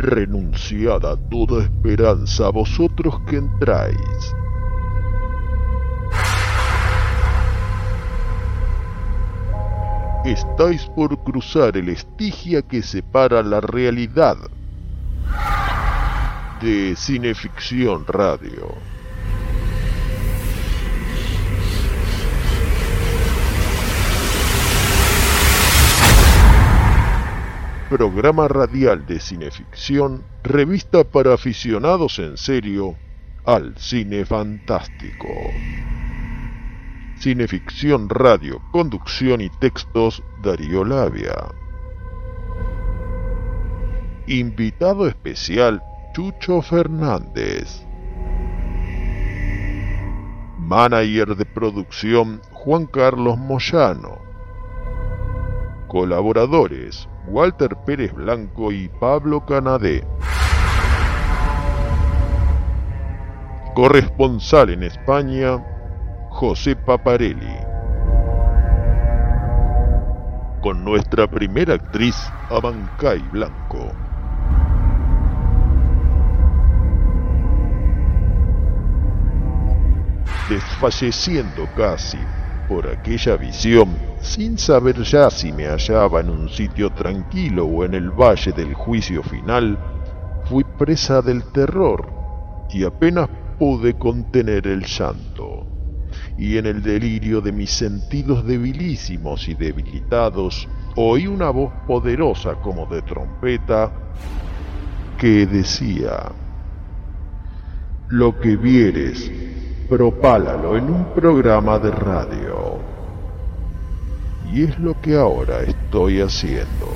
renunciad a toda esperanza vosotros que entráis. Estáis por cruzar el estigia que separa la realidad de Cineficción Radio. Programa radial de cineficción, revista para aficionados en serio al cine fantástico. Cineficción Radio, conducción y textos Darío Labia. Invitado especial Chucho Fernández. Manager de producción Juan Carlos Moyano. Colaboradores Walter Pérez Blanco y Pablo Canadé. Corresponsal en España, José Paparelli. Con nuestra primera actriz, Abancay Blanco. Desfalleciendo casi por aquella visión, sin saber ya si me hallaba en un sitio tranquilo o en el valle del juicio final, fui presa del terror y apenas pude contener el llanto. Y en el delirio de mis sentidos debilísimos y debilitados, oí una voz poderosa como de trompeta que decía, lo que vieres, propálalo en un programa de radio. Y es lo que ahora estoy haciendo.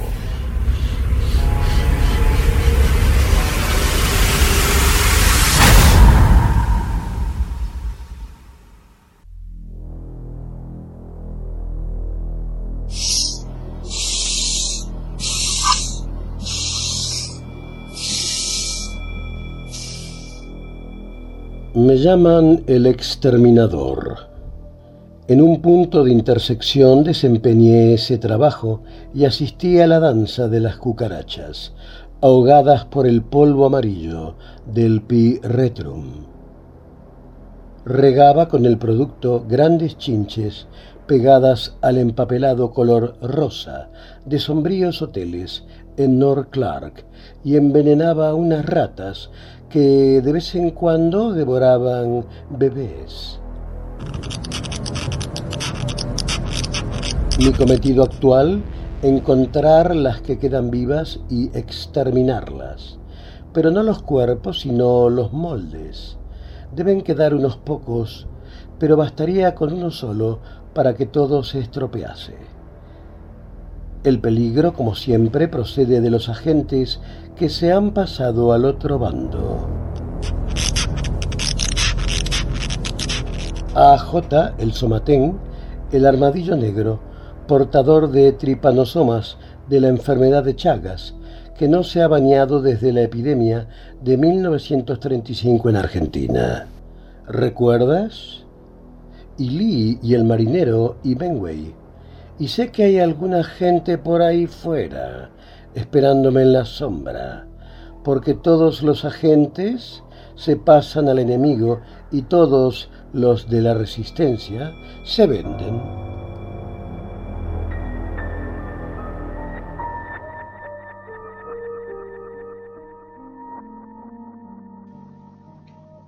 Me llaman el exterminador. En un punto de intersección desempeñé ese trabajo y asistí a la danza de las cucarachas, ahogadas por el polvo amarillo del pi retrum. Regaba con el producto grandes chinches pegadas al empapelado color rosa de sombríos hoteles en North Clark y envenenaba unas ratas que de vez en cuando devoraban bebés. Mi cometido actual, encontrar las que quedan vivas y exterminarlas, pero no los cuerpos, sino los moldes. Deben quedar unos pocos, pero bastaría con uno solo para que todo se estropease. El peligro, como siempre, procede de los agentes que se han pasado al otro bando. AJ, el somatén, el armadillo negro, portador de tripanosomas de la enfermedad de Chagas, que no se ha bañado desde la epidemia de 1935 en Argentina. ¿Recuerdas? Y Lee y el marinero y Benway. Y sé que hay alguna gente por ahí fuera esperándome en la sombra, porque todos los agentes se pasan al enemigo y todos los de la resistencia se venden.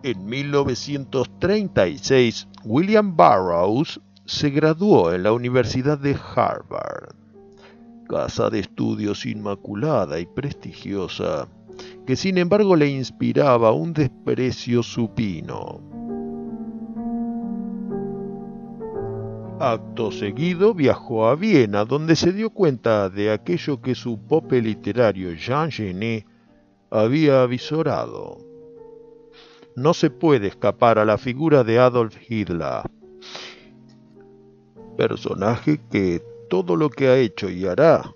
En 1936, William Burroughs se graduó en la Universidad de Harvard casa de estudios inmaculada y prestigiosa, que sin embargo le inspiraba un desprecio supino. Acto seguido viajó a Viena, donde se dio cuenta de aquello que su pope literario Jean Genet había avisorado. No se puede escapar a la figura de Adolf Hitler, personaje que todo lo que ha hecho y hará,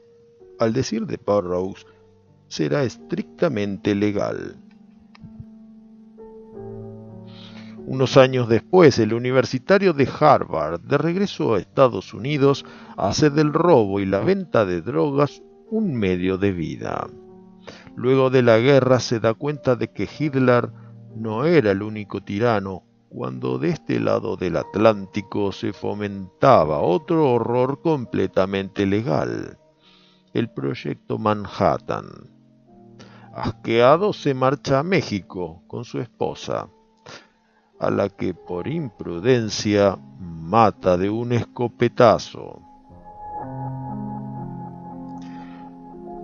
al decir de Burroughs, será estrictamente legal. Unos años después, el universitario de Harvard, de regreso a Estados Unidos, hace del robo y la venta de drogas un medio de vida. Luego de la guerra se da cuenta de que Hitler no era el único tirano, cuando de este lado del Atlántico se fomentaba otro horror completamente legal, el proyecto Manhattan. Asqueado se marcha a México con su esposa, a la que por imprudencia mata de un escopetazo.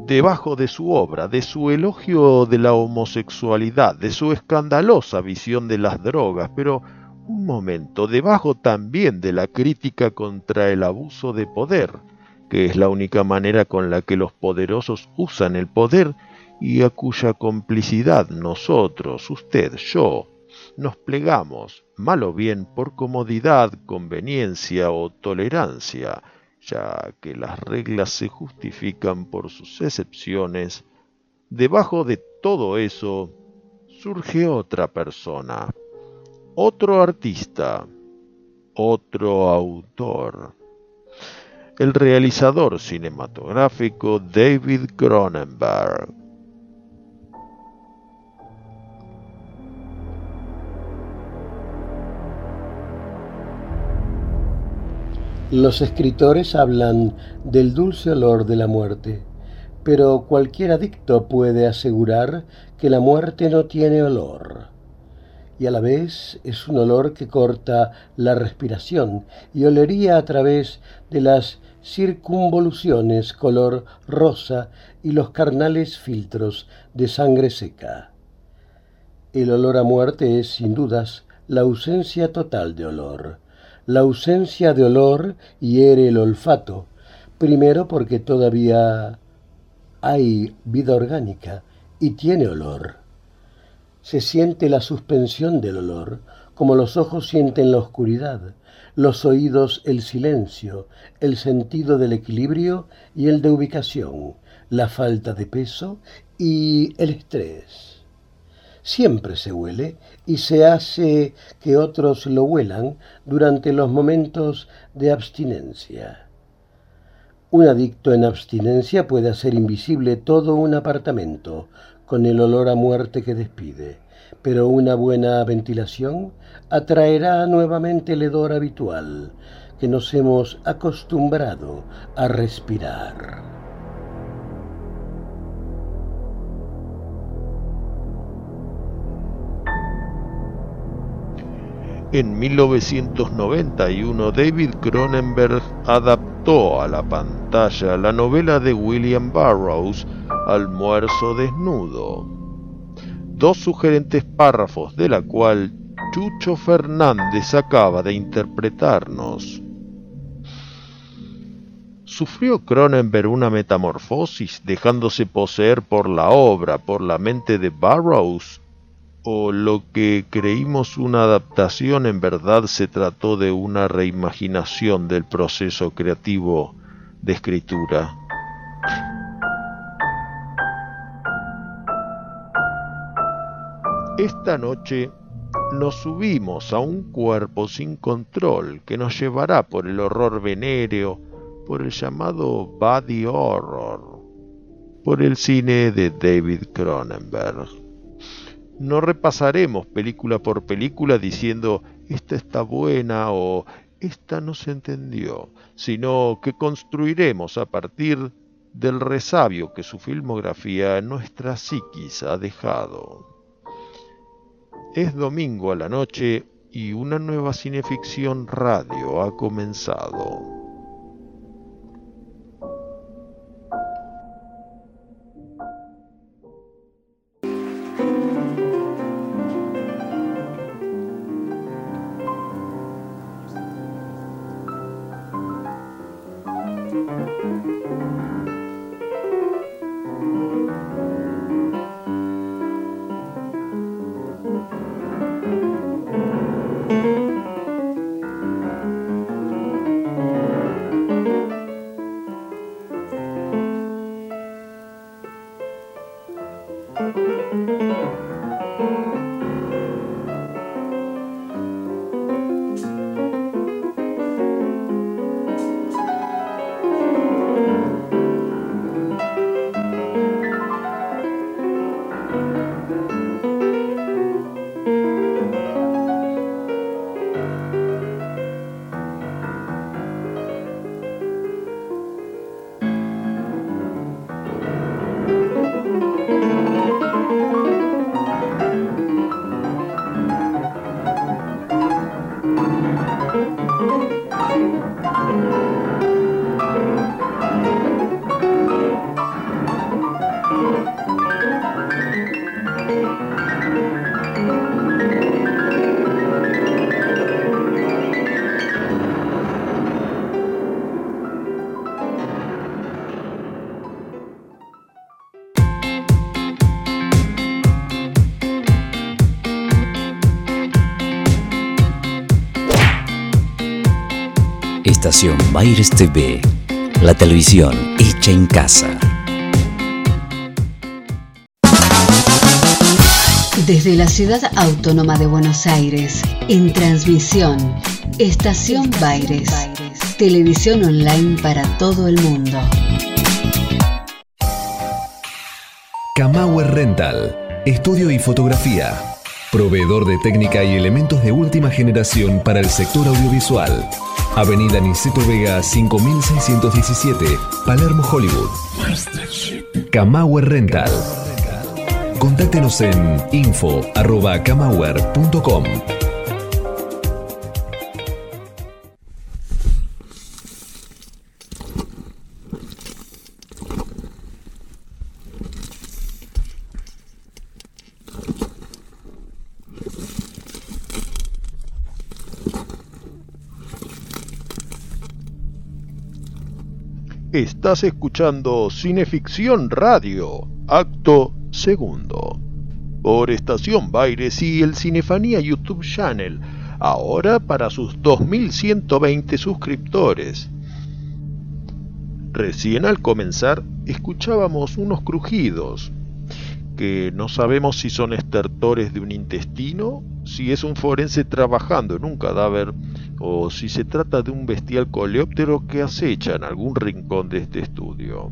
Debajo de su obra, de su elogio de la homosexualidad, de su escandalosa visión de las drogas, pero un momento, debajo también de la crítica contra el abuso de poder, que es la única manera con la que los poderosos usan el poder y a cuya complicidad nosotros, usted, yo, nos plegamos, mal o bien por comodidad, conveniencia o tolerancia, ya que las reglas se justifican por sus excepciones, debajo de todo eso surge otra persona, otro artista, otro autor. El realizador cinematográfico David Cronenberg. Los escritores hablan del dulce olor de la muerte, pero cualquier adicto puede asegurar que la muerte no tiene olor. Y a la vez es un olor que corta la respiración y olería a través de las circunvoluciones color rosa y los carnales filtros de sangre seca. El olor a muerte es, sin dudas, la ausencia total de olor la ausencia de olor hiere el olfato, primero porque todavía hay vida orgánica y tiene olor. Se siente la suspensión del olor, como los ojos sienten la oscuridad, los oídos el silencio, el sentido del equilibrio y el de ubicación, la falta de peso y el estrés siempre se huele y se hace que otros lo huelan durante los momentos de abstinencia. Un adicto en abstinencia puede hacer invisible todo un apartamento con el olor a muerte que despide, pero una buena ventilación atraerá nuevamente el hedor habitual que nos hemos acostumbrado a respirar. En 1991 David Cronenberg adaptó a la pantalla la novela de William Burroughs, Almuerzo desnudo. Dos sugerentes párrafos de la cual Chucho Fernández acaba de interpretarnos. ¿Sufrió Cronenberg una metamorfosis dejándose poseer por la obra, por la mente de Burroughs o lo que creímos una adaptación en verdad se trató de una reimaginación del proceso creativo de escritura. Esta noche nos subimos a un cuerpo sin control que nos llevará por el horror venéreo, por el llamado body horror, por el cine de David Cronenberg no repasaremos película por película diciendo esta está buena o esta no se entendió, sino que construiremos a partir del resabio que su filmografía nuestra psiquis ha dejado. Es domingo a la noche y una nueva cineficción radio ha comenzado. TV, la televisión hecha en casa. Desde la ciudad autónoma de Buenos Aires, en transmisión, Estación Baires, televisión online para todo el mundo. Camauer Rental, estudio y fotografía, proveedor de técnica y elementos de última generación para el sector audiovisual. Avenida Niceto Vega 5617, Palermo, Hollywood. Camauer Rental. Contáctenos en info.camauer.com. Estás escuchando Cineficción Radio, acto segundo, por Estación Baires y el Cinefanía YouTube Channel, ahora para sus 2120 suscriptores. Recién al comenzar escuchábamos unos crujidos, que no sabemos si son estertores de un intestino, si es un forense trabajando en un cadáver o si se trata de un bestial coleóptero que acecha en algún rincón de este estudio.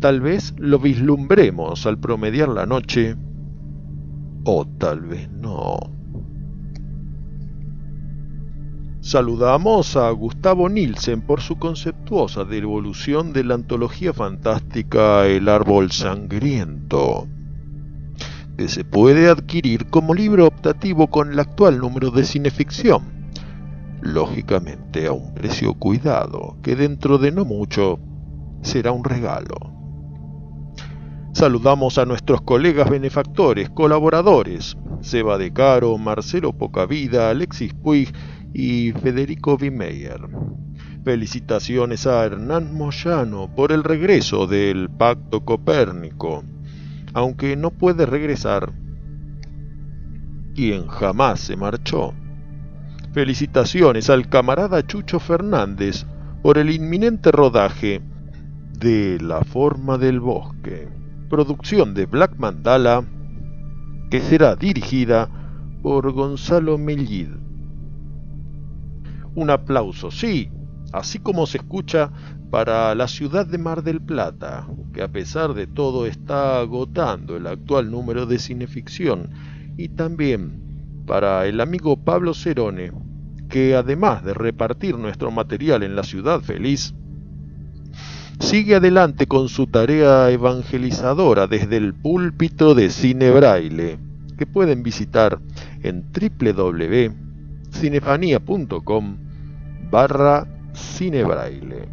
Tal vez lo vislumbremos al promediar la noche, o tal vez no. Saludamos a Gustavo Nielsen por su conceptuosa devolución de la antología fantástica El árbol sangriento que se puede adquirir como libro optativo con el actual número de cineficción, lógicamente a un precio cuidado, que dentro de no mucho será un regalo. Saludamos a nuestros colegas benefactores, colaboradores, Seba De Caro, Marcelo Pocavida, Alexis Puig y Federico Bimeyer. Felicitaciones a Hernán Moyano por el regreso del Pacto Copérnico aunque no puede regresar, quien jamás se marchó. Felicitaciones al camarada Chucho Fernández por el inminente rodaje de La forma del bosque, producción de Black Mandala, que será dirigida por Gonzalo Mellid. Un aplauso, sí, así como se escucha para la ciudad de Mar del Plata, que a pesar de todo está agotando el actual número de cineficción, y también para el amigo Pablo Cerone, que además de repartir nuestro material en la ciudad feliz, sigue adelante con su tarea evangelizadora desde el púlpito de Cine Braille, que pueden visitar en www.cinefanía.com barra cinebraille.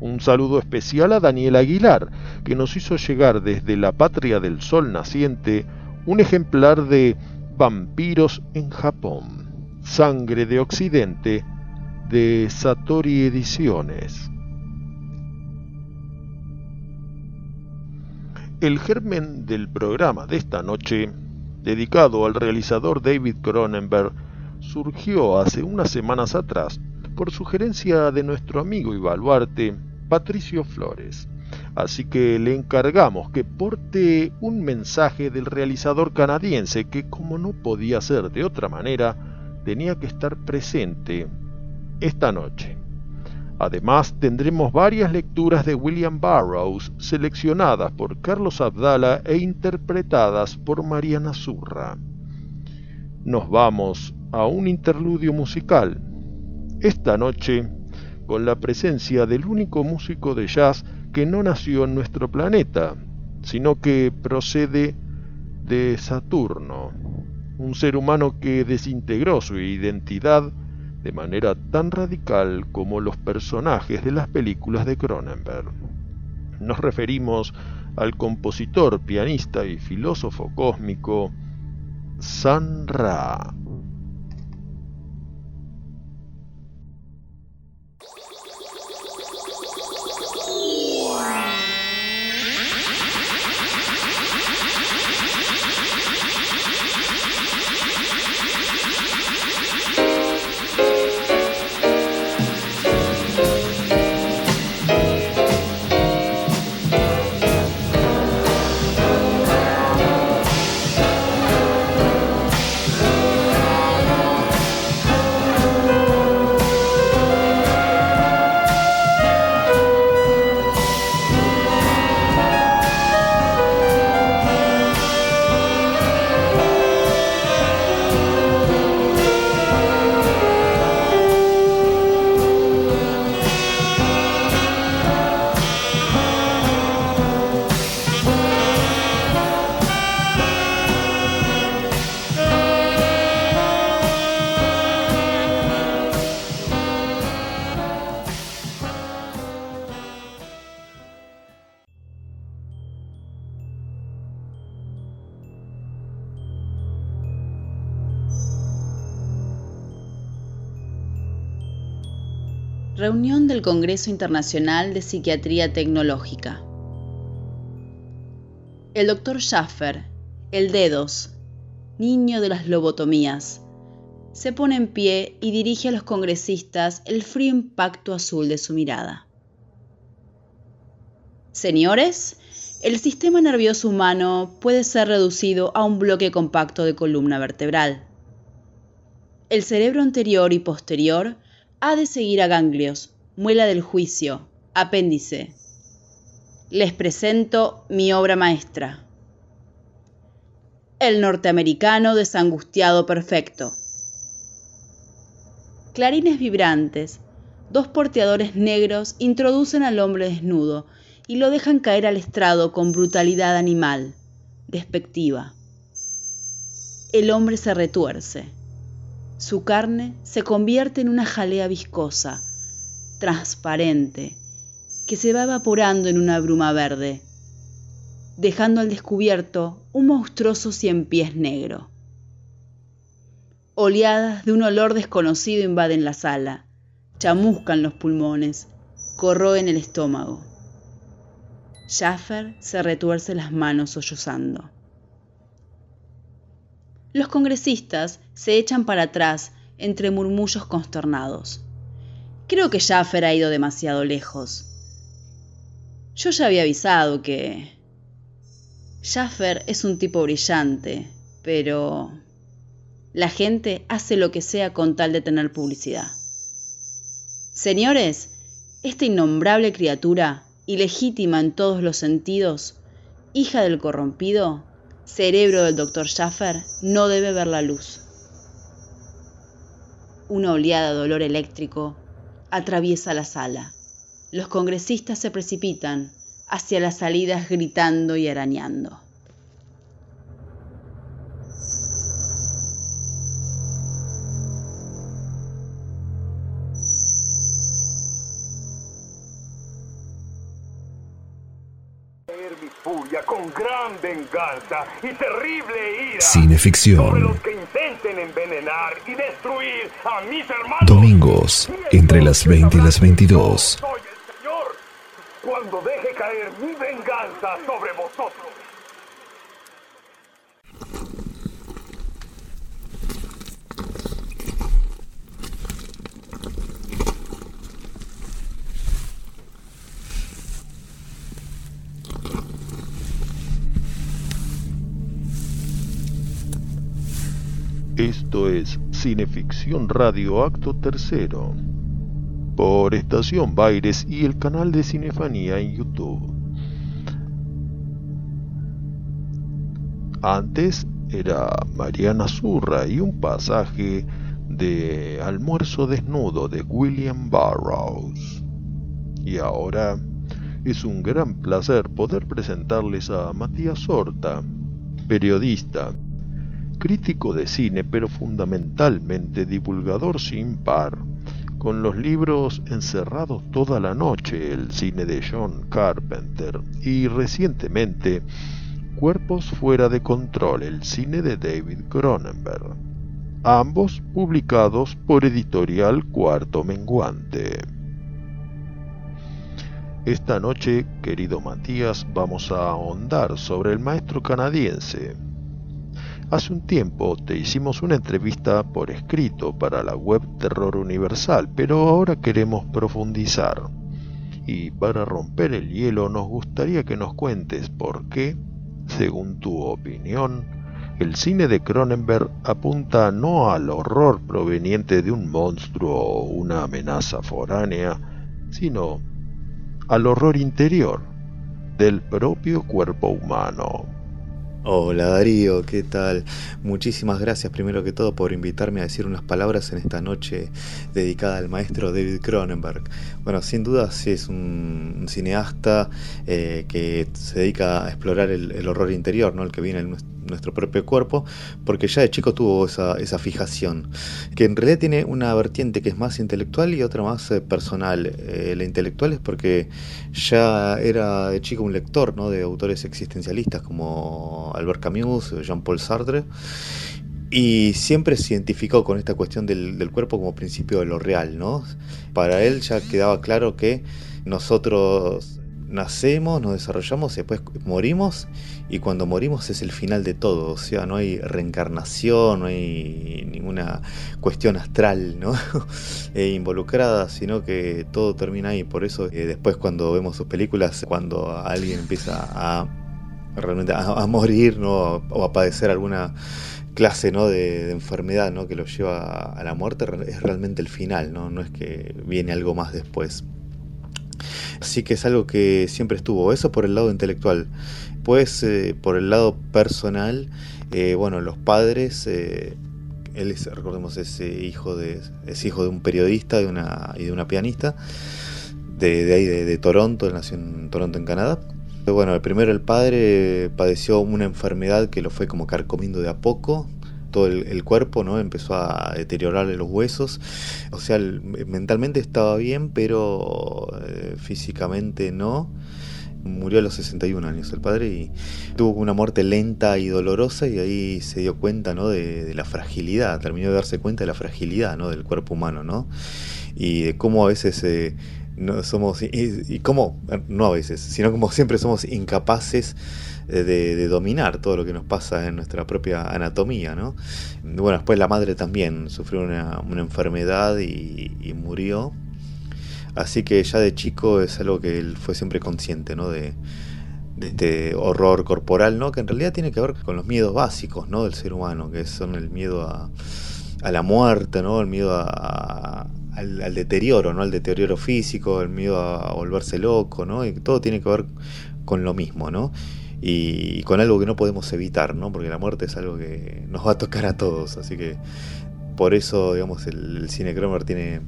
Un saludo especial a Daniel Aguilar, que nos hizo llegar desde la patria del sol naciente un ejemplar de Vampiros en Japón, Sangre de Occidente, de Satori Ediciones. El germen del programa de esta noche, dedicado al realizador David Cronenberg, surgió hace unas semanas atrás por sugerencia de nuestro amigo y baluarte Patricio Flores. Así que le encargamos que porte un mensaje del realizador canadiense que, como no podía ser de otra manera, tenía que estar presente esta noche. Además, tendremos varias lecturas de William Burroughs seleccionadas por Carlos Abdala e interpretadas por Mariana Zurra. Nos vamos a un interludio musical esta noche con la presencia del único músico de jazz que no nació en nuestro planeta, sino que procede de Saturno, un ser humano que desintegró su identidad de manera tan radical como los personajes de las películas de Cronenberg. Nos referimos al compositor, pianista y filósofo cósmico San Ra. Congreso Internacional de Psiquiatría Tecnológica. El doctor Schaffer, el dedos, niño de las lobotomías, se pone en pie y dirige a los congresistas el frío impacto azul de su mirada. Señores, el sistema nervioso humano puede ser reducido a un bloque compacto de columna vertebral. El cerebro anterior y posterior ha de seguir a ganglios, muela del juicio, apéndice. Les presento mi obra maestra. El norteamericano desangustiado perfecto. Clarines vibrantes, dos porteadores negros introducen al hombre desnudo y lo dejan caer al estrado con brutalidad animal, despectiva. El hombre se retuerce su carne se convierte en una jalea viscosa, transparente, que se va evaporando en una bruma verde, dejando al descubierto un monstruoso cien pies negro. Oleadas de un olor desconocido invaden la sala, chamuscan los pulmones, corroen el estómago. Schaffer se retuerce las manos sollozando. Los congresistas se echan para atrás entre murmullos consternados. Creo que Jaffer ha ido demasiado lejos. Yo ya había avisado que... Jaffer es un tipo brillante, pero... La gente hace lo que sea con tal de tener publicidad. Señores, esta innombrable criatura, ilegítima en todos los sentidos, hija del corrompido, cerebro del doctor Schaffer no debe ver la luz. Una oleada de dolor eléctrico atraviesa la sala. Los congresistas se precipitan hacia las salidas gritando y arañando. Venganza y terrible ira Cineficción. los que intenten envenenar y destruir a mis hermanos. Domingos, entre las 20 y las 22. Soy el Señor cuando deje caer mi venganza sobre vosotros. Esto es Cineficción Radio Acto Tercero por Estación Baires y el canal de Cinefanía en YouTube. Antes era Mariana Zurra y un pasaje de Almuerzo Desnudo de William Burroughs. Y ahora es un gran placer poder presentarles a Matías Horta, periodista, crítico de cine, pero fundamentalmente divulgador sin par, con los libros Encerrados toda la noche, el cine de John Carpenter, y recientemente Cuerpos fuera de control, el cine de David Cronenberg, ambos publicados por editorial Cuarto Menguante. Esta noche, querido Matías, vamos a ahondar sobre el maestro canadiense, Hace un tiempo te hicimos una entrevista por escrito para la web Terror Universal, pero ahora queremos profundizar. Y para romper el hielo nos gustaría que nos cuentes por qué, según tu opinión, el cine de Cronenberg apunta no al horror proveniente de un monstruo o una amenaza foránea, sino al horror interior del propio cuerpo humano. Hola Darío, ¿qué tal? Muchísimas gracias primero que todo por invitarme a decir unas palabras en esta noche dedicada al maestro David Cronenberg. Bueno, sin duda sí es un, cineasta eh, que se dedica a explorar el, horror interior, ¿no? el que viene en nuestro propio cuerpo, porque ya de chico tuvo esa, fijación, que en realidad tiene una vertiente que es más intelectual y otra más eh, personal. Eh, la intelectual es porque ya era de chico un lector ¿no? de autores existencialistas como Albert Camus, Jean-Paul Sartre, Y siempre se identificó con esta cuestión del, del, cuerpo como principio de lo real, ¿no? Para él ya quedaba claro que nosotros nacemos, nos desarrollamos, después morimos y cuando morimos es el final de todo, o sea, no hay reencarnación, no hay ninguna cuestión astral ¿no? e involucrada, sino que todo termina ahí. Por eso eh, después cuando vemos sus películas, cuando alguien empieza a realmente a, morir ¿no? o a padecer alguna clase ¿no? de, enfermedad ¿no? que lo lleva a la muerte, es realmente el final, ¿no? no es que viene algo más después. Así que es algo que siempre estuvo, eso por el lado intelectual. Pues eh, por el lado personal, eh, bueno, los padres, eh, él es, recordemos, es hijo de, es hijo de un periodista de una, y de una pianista, de, ahí de, Toronto, él nació en Toronto, en Canadá. Bueno, el primero el padre padeció una enfermedad que lo fue como carcomiendo de a poco, todo el, cuerpo, ¿no? Empezó a deteriorarle los huesos. O sea, mentalmente estaba bien, pero eh, físicamente no. Murió a los 61 años el padre y tuvo una muerte lenta y dolorosa y ahí se dio cuenta ¿no? de, la fragilidad, terminó de darse cuenta de la fragilidad ¿no? del cuerpo humano ¿no? y de cómo a veces eh, no somos, y, y cómo, no a veces, sino como siempre somos incapaces de, dominar todo lo que nos pasa en nuestra propia anatomía, ¿no? Bueno, después la madre también sufrió una, enfermedad y, murió. Así que ya de chico es algo que él fue siempre consciente, ¿no? De, este horror corporal, ¿no? Que en realidad tiene que ver con los miedos básicos, ¿no? Del ser humano, que son el miedo a, la muerte, ¿no? El miedo al, deterioro, ¿no? Al deterioro físico, el miedo a volverse loco, ¿no? Y todo tiene que ver con lo mismo, ¿no? y con algo que no podemos evitar, ¿no? Porque la muerte es algo que nos va a tocar a todos, así que por eso, digamos, el, cine Cromer tiene,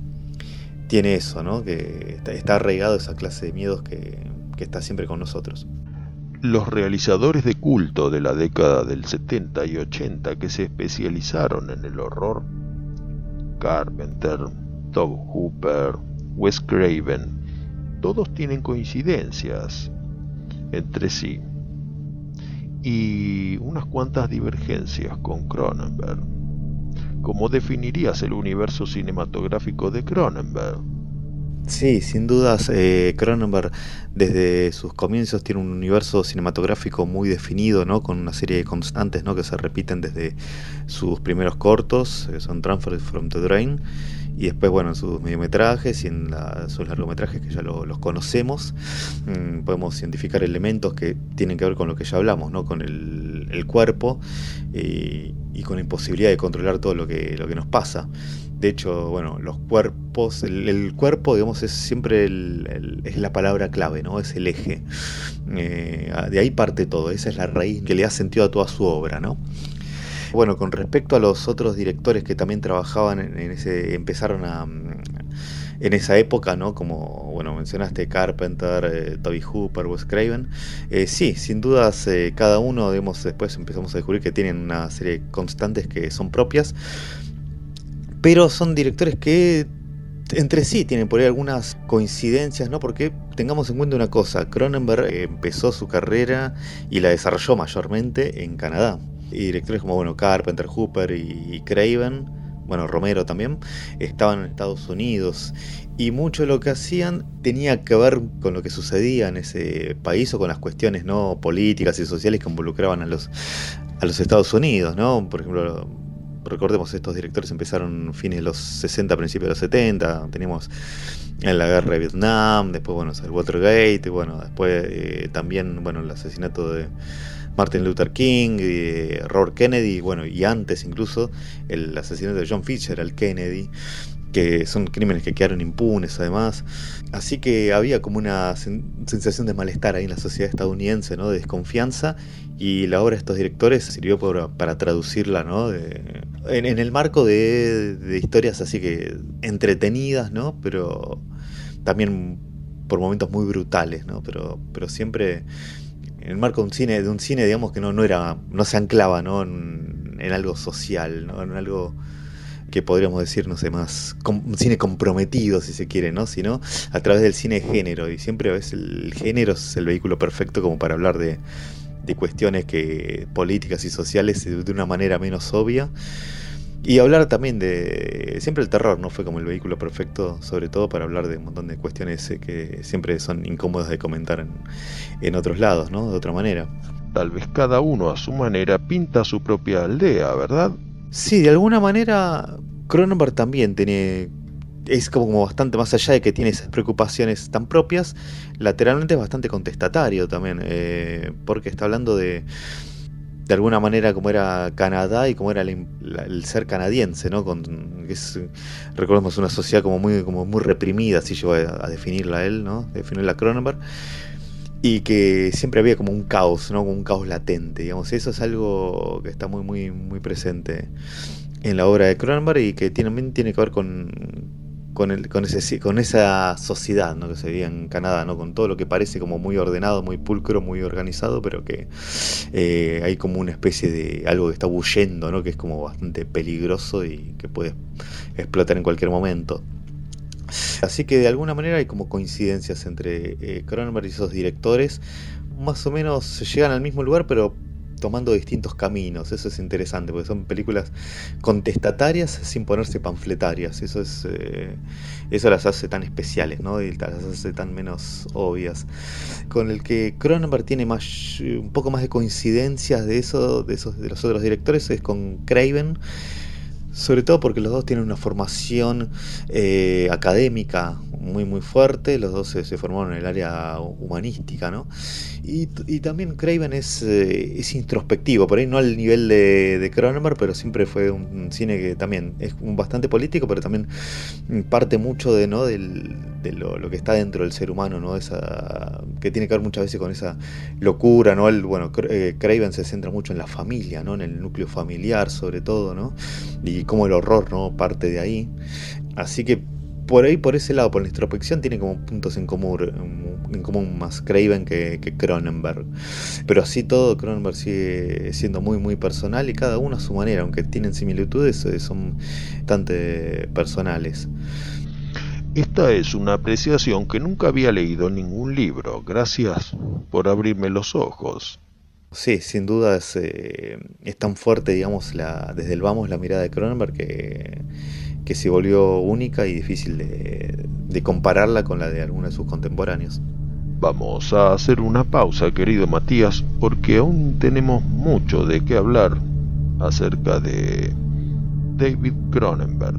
tiene eso, ¿no? Que está, arraigado esa clase de miedos que, que está siempre con nosotros. Los realizadores de culto de la década del 70 y 80 que se especializaron en el horror, Carpenter, Todd Hooper, Wes Craven, todos tienen coincidencias entre sí y unas cuantas divergencias con Cronenberg. ¿Cómo definirías el universo cinematográfico de Cronenberg? Sí, sin dudas, eh, Cronenberg desde sus comienzos tiene un universo cinematográfico muy definido, ¿no? con una serie de constantes ¿no? que se repiten desde sus primeros cortos, que son Transfer from the Drain, y después, bueno, en sus mediometrajes y en sus largometrajes que ya los conocemos, mm, podemos identificar elementos que tienen que ver con lo que ya hablamos, ¿no? con el, cuerpo y, con la imposibilidad de controlar todo lo que, lo que nos pasa. De hecho, bueno, los cuerpos, el, cuerpo, digamos, es siempre es la palabra clave, ¿no? Es el eje. Eh, de ahí parte todo, esa es la raíz que le da sentido a toda su obra, ¿no? Bueno, con respecto a los otros directores que también trabajaban en, ese, empezaron a en esa época, ¿no? Como bueno mencionaste Carpenter, eh, Toby Hooper, Wes Craven, eh, sí, sin dudas eh, cada uno, digamos, después empezamos a descubrir que tienen una serie de constantes que son propias, pero son directores que entre sí tienen por ahí algunas coincidencias, ¿no? Porque tengamos en cuenta una cosa, Cronenberg empezó su carrera y la desarrolló mayormente en Canadá y directores como bueno, Carpenter, Hooper y, Craven, bueno, Romero también, estaban en Estados Unidos y mucho de lo que hacían tenía que ver con lo que sucedía en ese país o con las cuestiones no políticas y sociales que involucraban a los, a los Estados Unidos, ¿no? Por ejemplo, recordemos estos directores empezaron fines de los 60, principios de los 70, tenemos en la guerra de Vietnam, después bueno, el Watergate, y bueno, después eh, también bueno, el asesinato de Martin Luther King, y Robert Kennedy, bueno, y antes incluso el asesinato de John Fisher al Kennedy, que son crímenes que quedaron impunes además. Así que había como una sensación de malestar ahí en la sociedad estadounidense, ¿no? de desconfianza, y la obra de estos directores sirvió para, traducirla ¿no? en, el marco de, de, historias así que entretenidas, ¿no? pero también por momentos muy brutales, ¿no? pero, pero siempre en el marco de un cine, de un cine digamos que no, no era, no se anclaba ¿no? En, algo social, ¿no? en algo que podríamos decir, no sé, más un cine comprometido, si se quiere, ¿no? Sino a través del cine de género. Y siempre a veces el género es el vehículo perfecto como para hablar de, de cuestiones que políticas y sociales de una manera menos obvia. Y hablar también de. Siempre el terror, ¿no? Fue como el vehículo perfecto, sobre todo para hablar de un montón de cuestiones eh, que siempre son incómodas de comentar en, en otros lados, ¿no? De otra manera. Tal vez cada uno a su manera pinta su propia aldea, ¿verdad? Sí, de alguna manera Cronenberg también tiene es como bastante más allá de que tiene esas preocupaciones tan propias, lateralmente es bastante contestatario también, eh, porque está hablando de de alguna manera como era Canadá y como era el, ser canadiense, ¿no? Con, es, recordemos una sociedad como muy, como muy reprimida, así llegó a, definirla él, ¿no? Definirla Cronenberg. Y que siempre había como un caos, ¿no? Como un caos latente, digamos. Eso es algo que está muy, muy, muy presente en la obra de Cronenberg y que también tiene que ver con, con, el, con, ese, con esa sociedad ¿no? que se veía en Canadá, ¿no? con todo lo que parece como muy ordenado, muy pulcro, muy organizado, pero que eh, hay como una especie de algo que está huyendo, ¿no? que es como bastante peligroso y que puede explotar en cualquier momento. Así que de alguna manera hay como coincidencias entre eh, Cronenberg y esos directores, más o menos llegan al mismo lugar, pero tomando distintos caminos. Eso es interesante, porque son películas contestatarias sin ponerse panfletarias. Eso es eh, eso las hace tan especiales, ¿no? Y las hace tan menos obvias. Con el que Cronenberg tiene más un poco más de coincidencias de eso, de esos de los otros directores, es con Craven. Sobre todo porque los dos tienen una formación eh, académica muy muy fuerte, los dos se, formaron en el área humanística, ¿no? Y, también Craven es, eh, es, introspectivo, por ahí no al nivel de, Cronenberg, pero siempre fue un cine que también es bastante político, pero también parte mucho de, ¿no? Del, lo, que está dentro del ser humano, ¿no? Esa, que tiene que ver muchas veces con esa locura, ¿no? El, bueno, eh, Craven se centra mucho en la familia, ¿no? En el núcleo familiar sobre todo, ¿no? Y cómo el horror, ¿no? Parte de ahí. Así que por ahí, por ese lado, por la introspección, tiene como puntos en común, en común más Craven que, Cronenberg. Pero así todo, Cronenberg sigue siendo muy, muy personal y cada uno a su manera, aunque tienen similitudes, eh, son bastante personales. Esta es una apreciación que nunca había leído en ningún libro. Gracias por abrirme los ojos. Sí, sin duda es, eh, es tan fuerte, digamos, la, desde el vamos la mirada de Cronenberg que que se volvió única y difícil de, compararla con la de algunos de sus contemporáneos. Vamos a hacer una pausa, querido Matías, porque aún tenemos mucho de qué hablar acerca de David Cronenberg.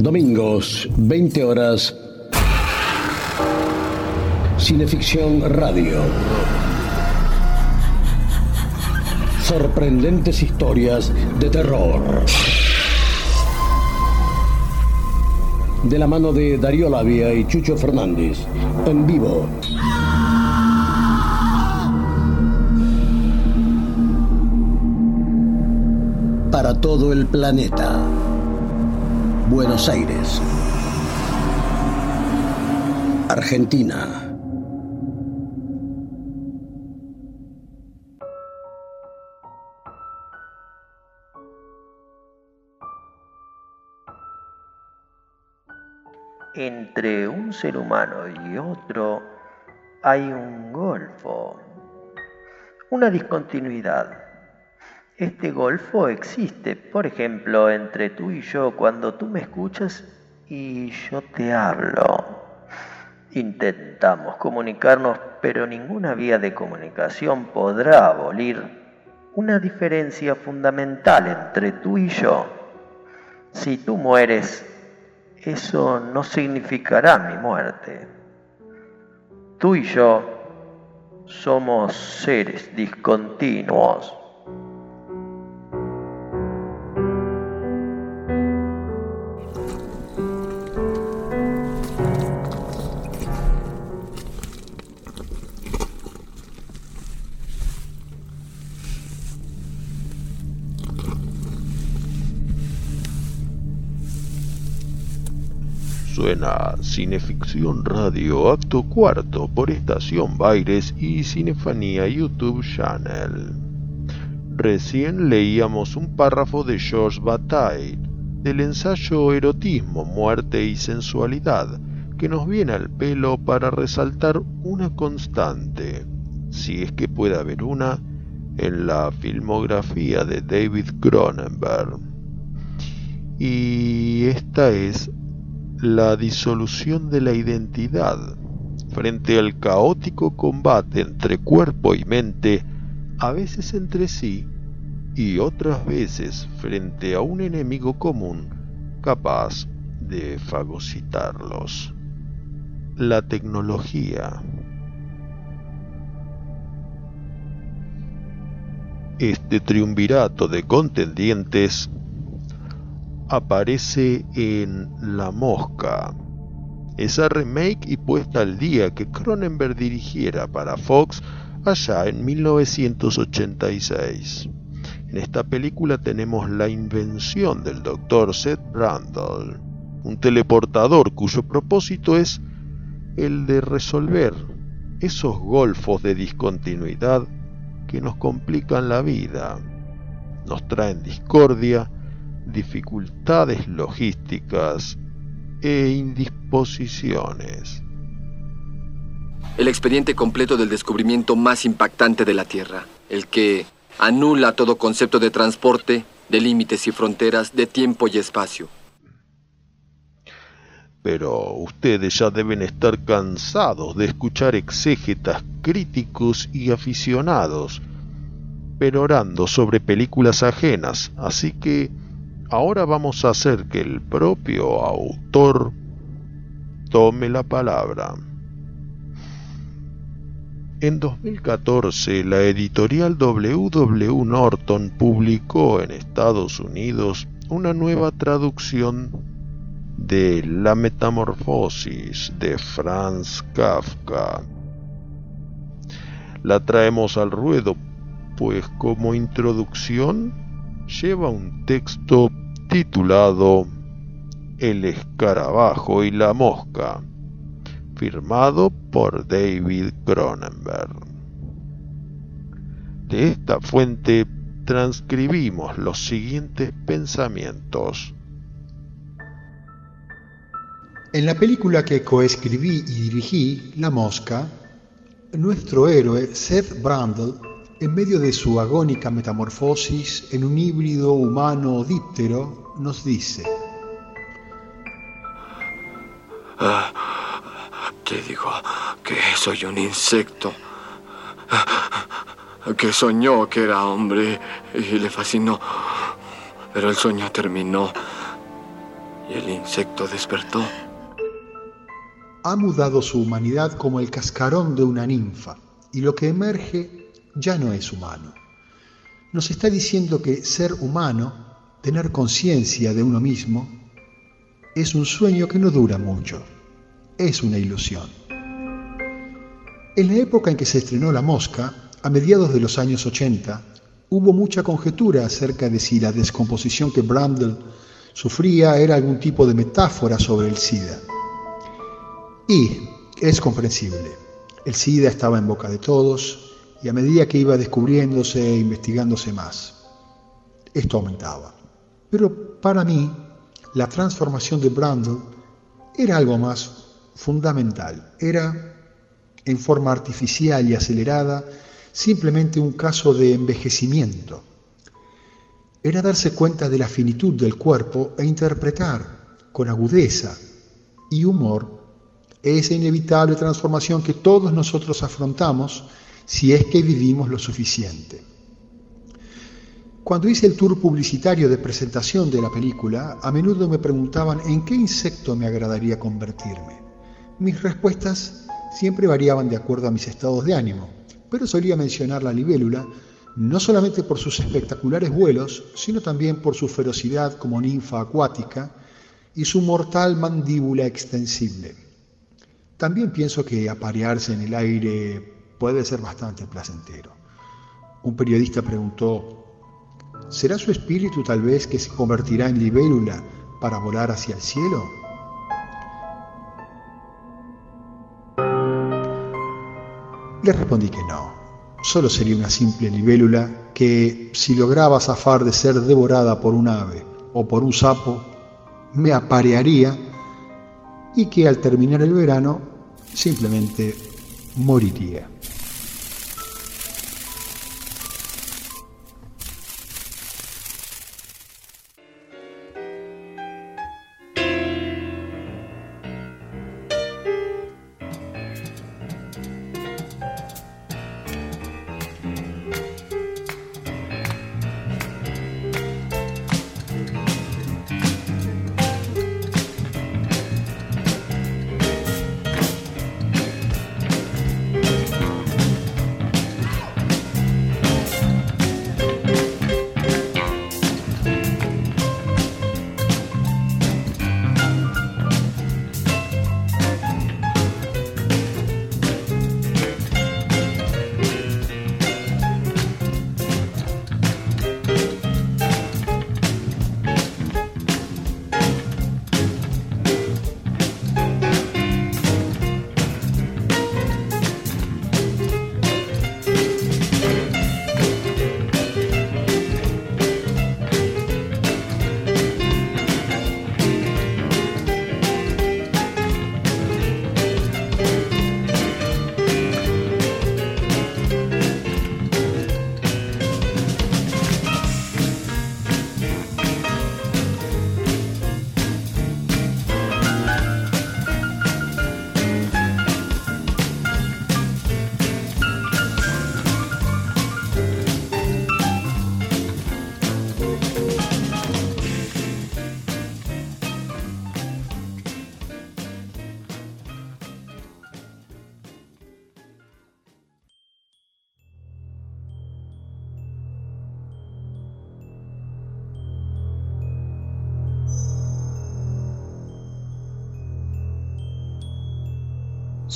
Domingos, 20 horas. Cineficción Radio. Sorprendentes historias de terror. De la mano de Darío Labia y Chucho Fernández. En vivo. Para todo el planeta. Buenos Aires. Argentina. Entre un ser humano y otro hay un golfo, una discontinuidad. Este golfo existe, por ejemplo, entre tú y yo cuando tú me escuchas y yo te hablo. Intentamos comunicarnos, pero ninguna vía de comunicación podrá abolir una diferencia fundamental entre tú y yo. Si tú mueres, eso no significará mi muerte. Tú y yo somos seres discontinuos. Suena Cineficción Radio Acto Cuarto por Estación Baires y Cinefanía YouTube Channel. Recién leíamos un párrafo de George Bataille del ensayo Erotismo, Muerte y Sensualidad, que nos viene al pelo para resaltar una constante, si es que puede haber una, en la filmografía de David Cronenberg. Y esta es la disolución de la identidad frente al caótico combate entre cuerpo y mente, a veces entre sí y otras veces frente a un enemigo común capaz de fagocitarlos. La tecnología. Este triunvirato de contendientes aparece en La Mosca, esa remake y puesta al día que Cronenberg dirigiera para Fox allá en 1986. En esta película tenemos la invención del Dr. Seth Randall, un teleportador cuyo propósito es el de resolver esos golfos de discontinuidad que nos complican la vida, nos traen discordia dificultades logísticas e indisposiciones. El expediente completo del descubrimiento más impactante de la Tierra, el que anula todo concepto de transporte, de límites y fronteras, de tiempo y espacio. Pero ustedes ya deben estar cansados de escuchar exégetas críticos y aficionados perorando sobre películas ajenas, así que Ahora vamos a hacer que el propio autor tome la palabra. En 2014, la editorial WW Norton publicó en Estados Unidos una nueva traducción de La Metamorfosis de Franz Kafka. La traemos al ruedo, pues como introducción lleva un texto titulado El escarabajo y la mosca, firmado por David Cronenberg. De esta fuente transcribimos los siguientes pensamientos. En la película que coescribí y dirigí, La Mosca, nuestro héroe Seth Brandle en medio de su agónica metamorfosis en un híbrido humano díptero, nos dice, ah, te digo que soy un insecto, que soñó que era hombre y le fascinó, pero el sueño terminó y el insecto despertó. Ha mudado su humanidad como el cascarón de una ninfa y lo que emerge ya no es humano. nos está diciendo que ser humano, tener conciencia de uno mismo, es un sueño que no dura mucho, es una ilusión. En la época en que se estrenó La Mosca, a mediados de los años 80, hubo mucha conjetura acerca de si la descomposición que Brandel sufría era algún tipo de metáfora sobre el SIDA. Y es comprensible. El SIDA estaba en boca de todos y a medida que iba descubriéndose e investigándose más, esto aumentaba. Pero para mí, la transformación de Brandel era algo más fundamental. Era, en forma artificial y acelerada, simplemente un caso de envejecimiento. Era darse cuenta de la finitud del cuerpo e interpretar con agudeza y humor esa inevitable transformación que todos nosotros afrontamos si es que vivimos lo suficiente. Cuando hice el tour publicitario de presentación de la película, a menudo me preguntaban en qué insecto me agradaría convertirme. Mis respuestas siempre variaban de acuerdo a mis estados de ánimo, pero solía mencionar la libélula no solamente por sus espectaculares vuelos, sino también por su ferocidad como ninfa acuática y su mortal mandíbula extensible. También pienso que aparearse en el aire puede ser bastante placentero. Un periodista preguntó, ¿será su espíritu tal vez que se convertirá en libélula para volar hacia el cielo? Le respondí que no, solo sería una simple libélula que, si lograba zafar de ser devorada por un ave o por un sapo, me aparearía y que al terminar el verano simplemente moriría.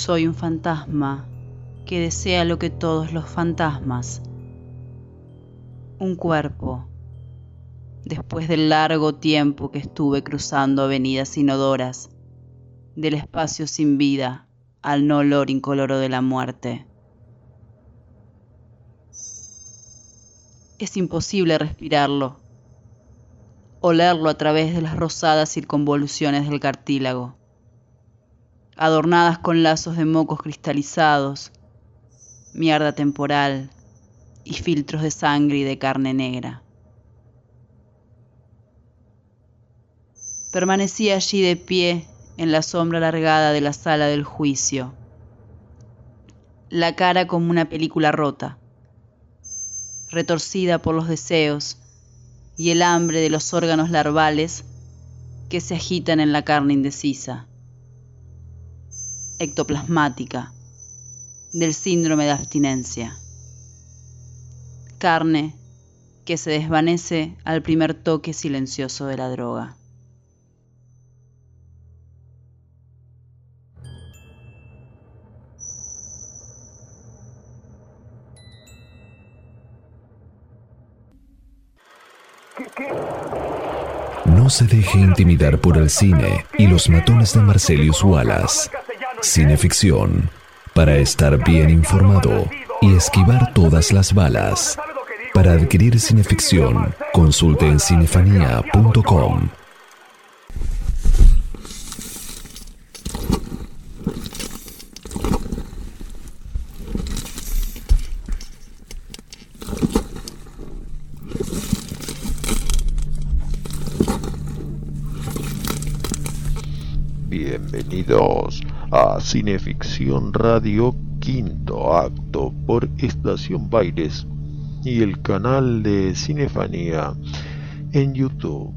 Soy un fantasma que desea lo que todos los fantasmas. Un cuerpo. Después del largo tiempo que estuve cruzando avenidas inodoras, del espacio sin vida al no olor incoloro de la muerte. Es imposible respirarlo, olerlo a través de las rosadas circunvoluciones del cartílago adornadas con lazos de mocos cristalizados, mierda temporal y filtros de sangre y de carne negra. Permanecí allí de pie en la sombra alargada de la sala del juicio, la cara como una película rota, retorcida por los deseos y el hambre de los órganos larvales que se agitan en la carne indecisa ectoplasmática del síndrome de abstinencia. Carne que se desvanece al primer toque silencioso de la droga. No se deje intimidar por el cine y los matones de Marcelius Wallace. Cineficción, para estar bien informado y esquivar todas las balas. Para adquirir cineficción, consulte en cinefanía.com. Bienvenidos Cineficción Radio Quinto Acto por Estación Baires y el canal de Cinefanía en YouTube.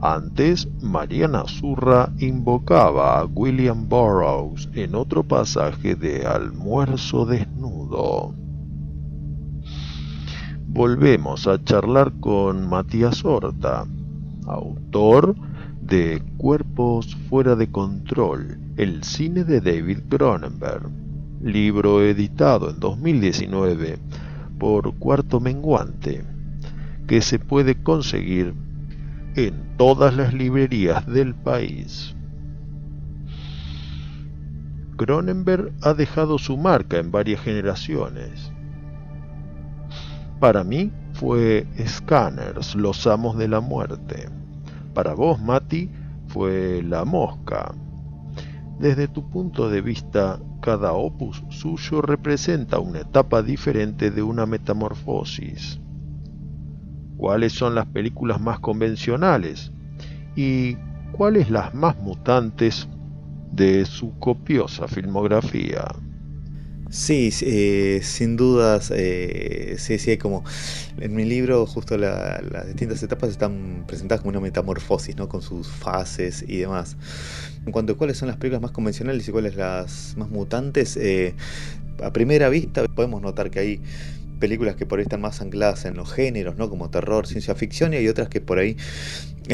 Antes, Mariana Zurra invocaba a William Burroughs en otro pasaje de Almuerzo Desnudo. Volvemos a charlar con Matías Horta, autor de Cuerpos fuera de control, el cine de David Cronenberg, libro editado en 2019 por Cuarto Menguante, que se puede conseguir en todas las librerías del país. Cronenberg ha dejado su marca en varias generaciones. Para mí fue Scanners, los amos de la muerte. Para vos, Mati, fue La Mosca. Desde tu punto de vista, cada opus suyo representa una etapa diferente de una metamorfosis. ¿Cuáles son las películas más convencionales? ¿Y cuáles las más mutantes de su copiosa filmografía? Sí, eh, sin dudas, eh, sí, sí, hay como en mi libro justo las distintas etapas están presentadas como una metamorfosis, ¿no? Con sus fases y demás. En cuanto a cuáles son las películas más convencionales y cuáles las más mutantes, eh, a primera vista podemos notar que hay películas que por ahí están más ancladas en los géneros, ¿no? Como terror, ciencia ficción, y hay otras que por ahí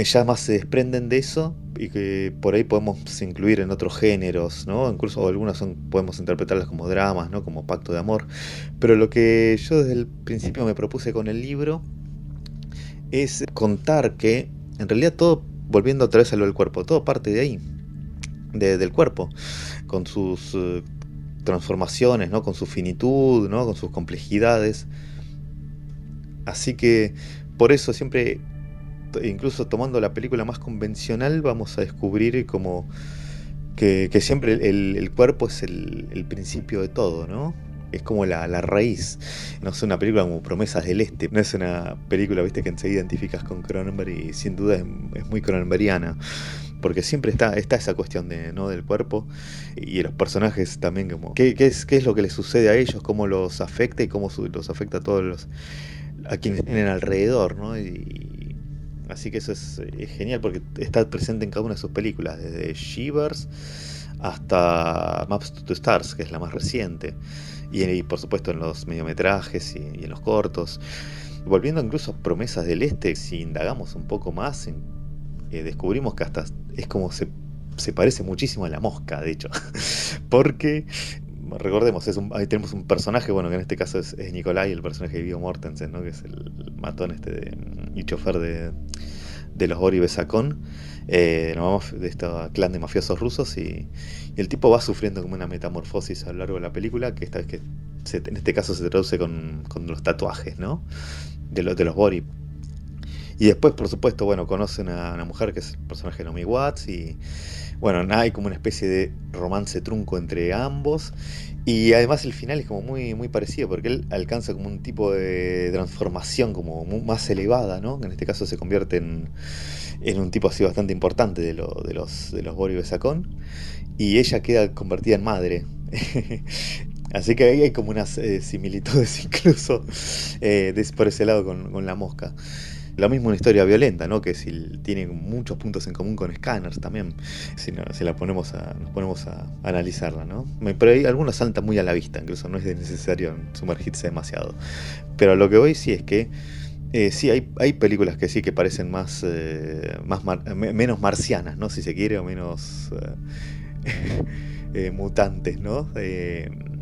ya más se desprenden de eso y que por ahí podemos incluir en otros géneros, ¿no? Incluso algunas podemos interpretarlas como dramas, ¿no? Como pacto de amor. Pero lo que yo desde el principio me propuse con el libro es contar que en realidad todo, volviendo otra vez a lo del cuerpo, todo parte de ahí, del cuerpo, con sus eh, transformaciones, ¿no? con su finitud, ¿no? con sus complejidades. Así que por eso siempre, incluso tomando la película más convencional, vamos a descubrir como que, siempre el, cuerpo es el, principio de todo, ¿no? Es como la, raíz. No es una película como Promesas del Este. No es una película, viste, que enseguida identificas con Cronenberg y sin duda es, muy cronenbergiana porque siempre está, está esa cuestión de, ¿no? del cuerpo y los personajes también, como ¿qué, qué, es, qué es lo que les sucede a ellos, cómo los afecta y cómo los afecta a todos los a quienes tienen alrededor, ¿no? Y, así que eso es, genial porque está presente en cada una de sus películas, desde Shivers hasta Maps to Stars, que es la más reciente, y, por supuesto en los mediometrajes y, y en los cortos. Volviendo incluso a Promesas del Este, si indagamos un poco más eh, descubrimos que hasta es como se, se, parece muchísimo a la mosca, de hecho. Porque, recordemos, es ahí tenemos un personaje, bueno, que en este caso es, Nicolai, el personaje de Viggo Mortensen, ¿no? que es el matón este de, y chofer de, de los Ori Besacón, eh, de este clan de mafiosos rusos, y, el tipo va sufriendo como una metamorfosis a lo largo de la película, que esta vez que en este caso se traduce con, con los tatuajes, ¿no? De, los de los Bori. Y después, por supuesto, bueno, conocen a una mujer que es el personaje de Naomi Watts y bueno, hay como una especie de romance trunco entre ambos. Y además el final es como muy, muy parecido, porque él alcanza como un tipo de transformación como más elevada, ¿no? En este caso se convierte en, un tipo así bastante importante de, de los, de los Boris Besacón. Y ella queda convertida en madre. Así que ahí hay como unas eh, similitudes incluso eh, por ese lado con, con la mosca. Lo mismo una historia violenta, ¿no? Que si tiene muchos puntos en común con Scanners también, si, la ponemos a, nos ponemos a, analizarla, ¿no? Pero hay algunos saltan muy a la vista, incluso no es necesario sumergirse demasiado. Pero lo que voy sí es que Eh, sí, hay, películas que sí que parecen más, eh, menos marcianas, ¿no? Si se quiere, o menos mutantes, ¿no?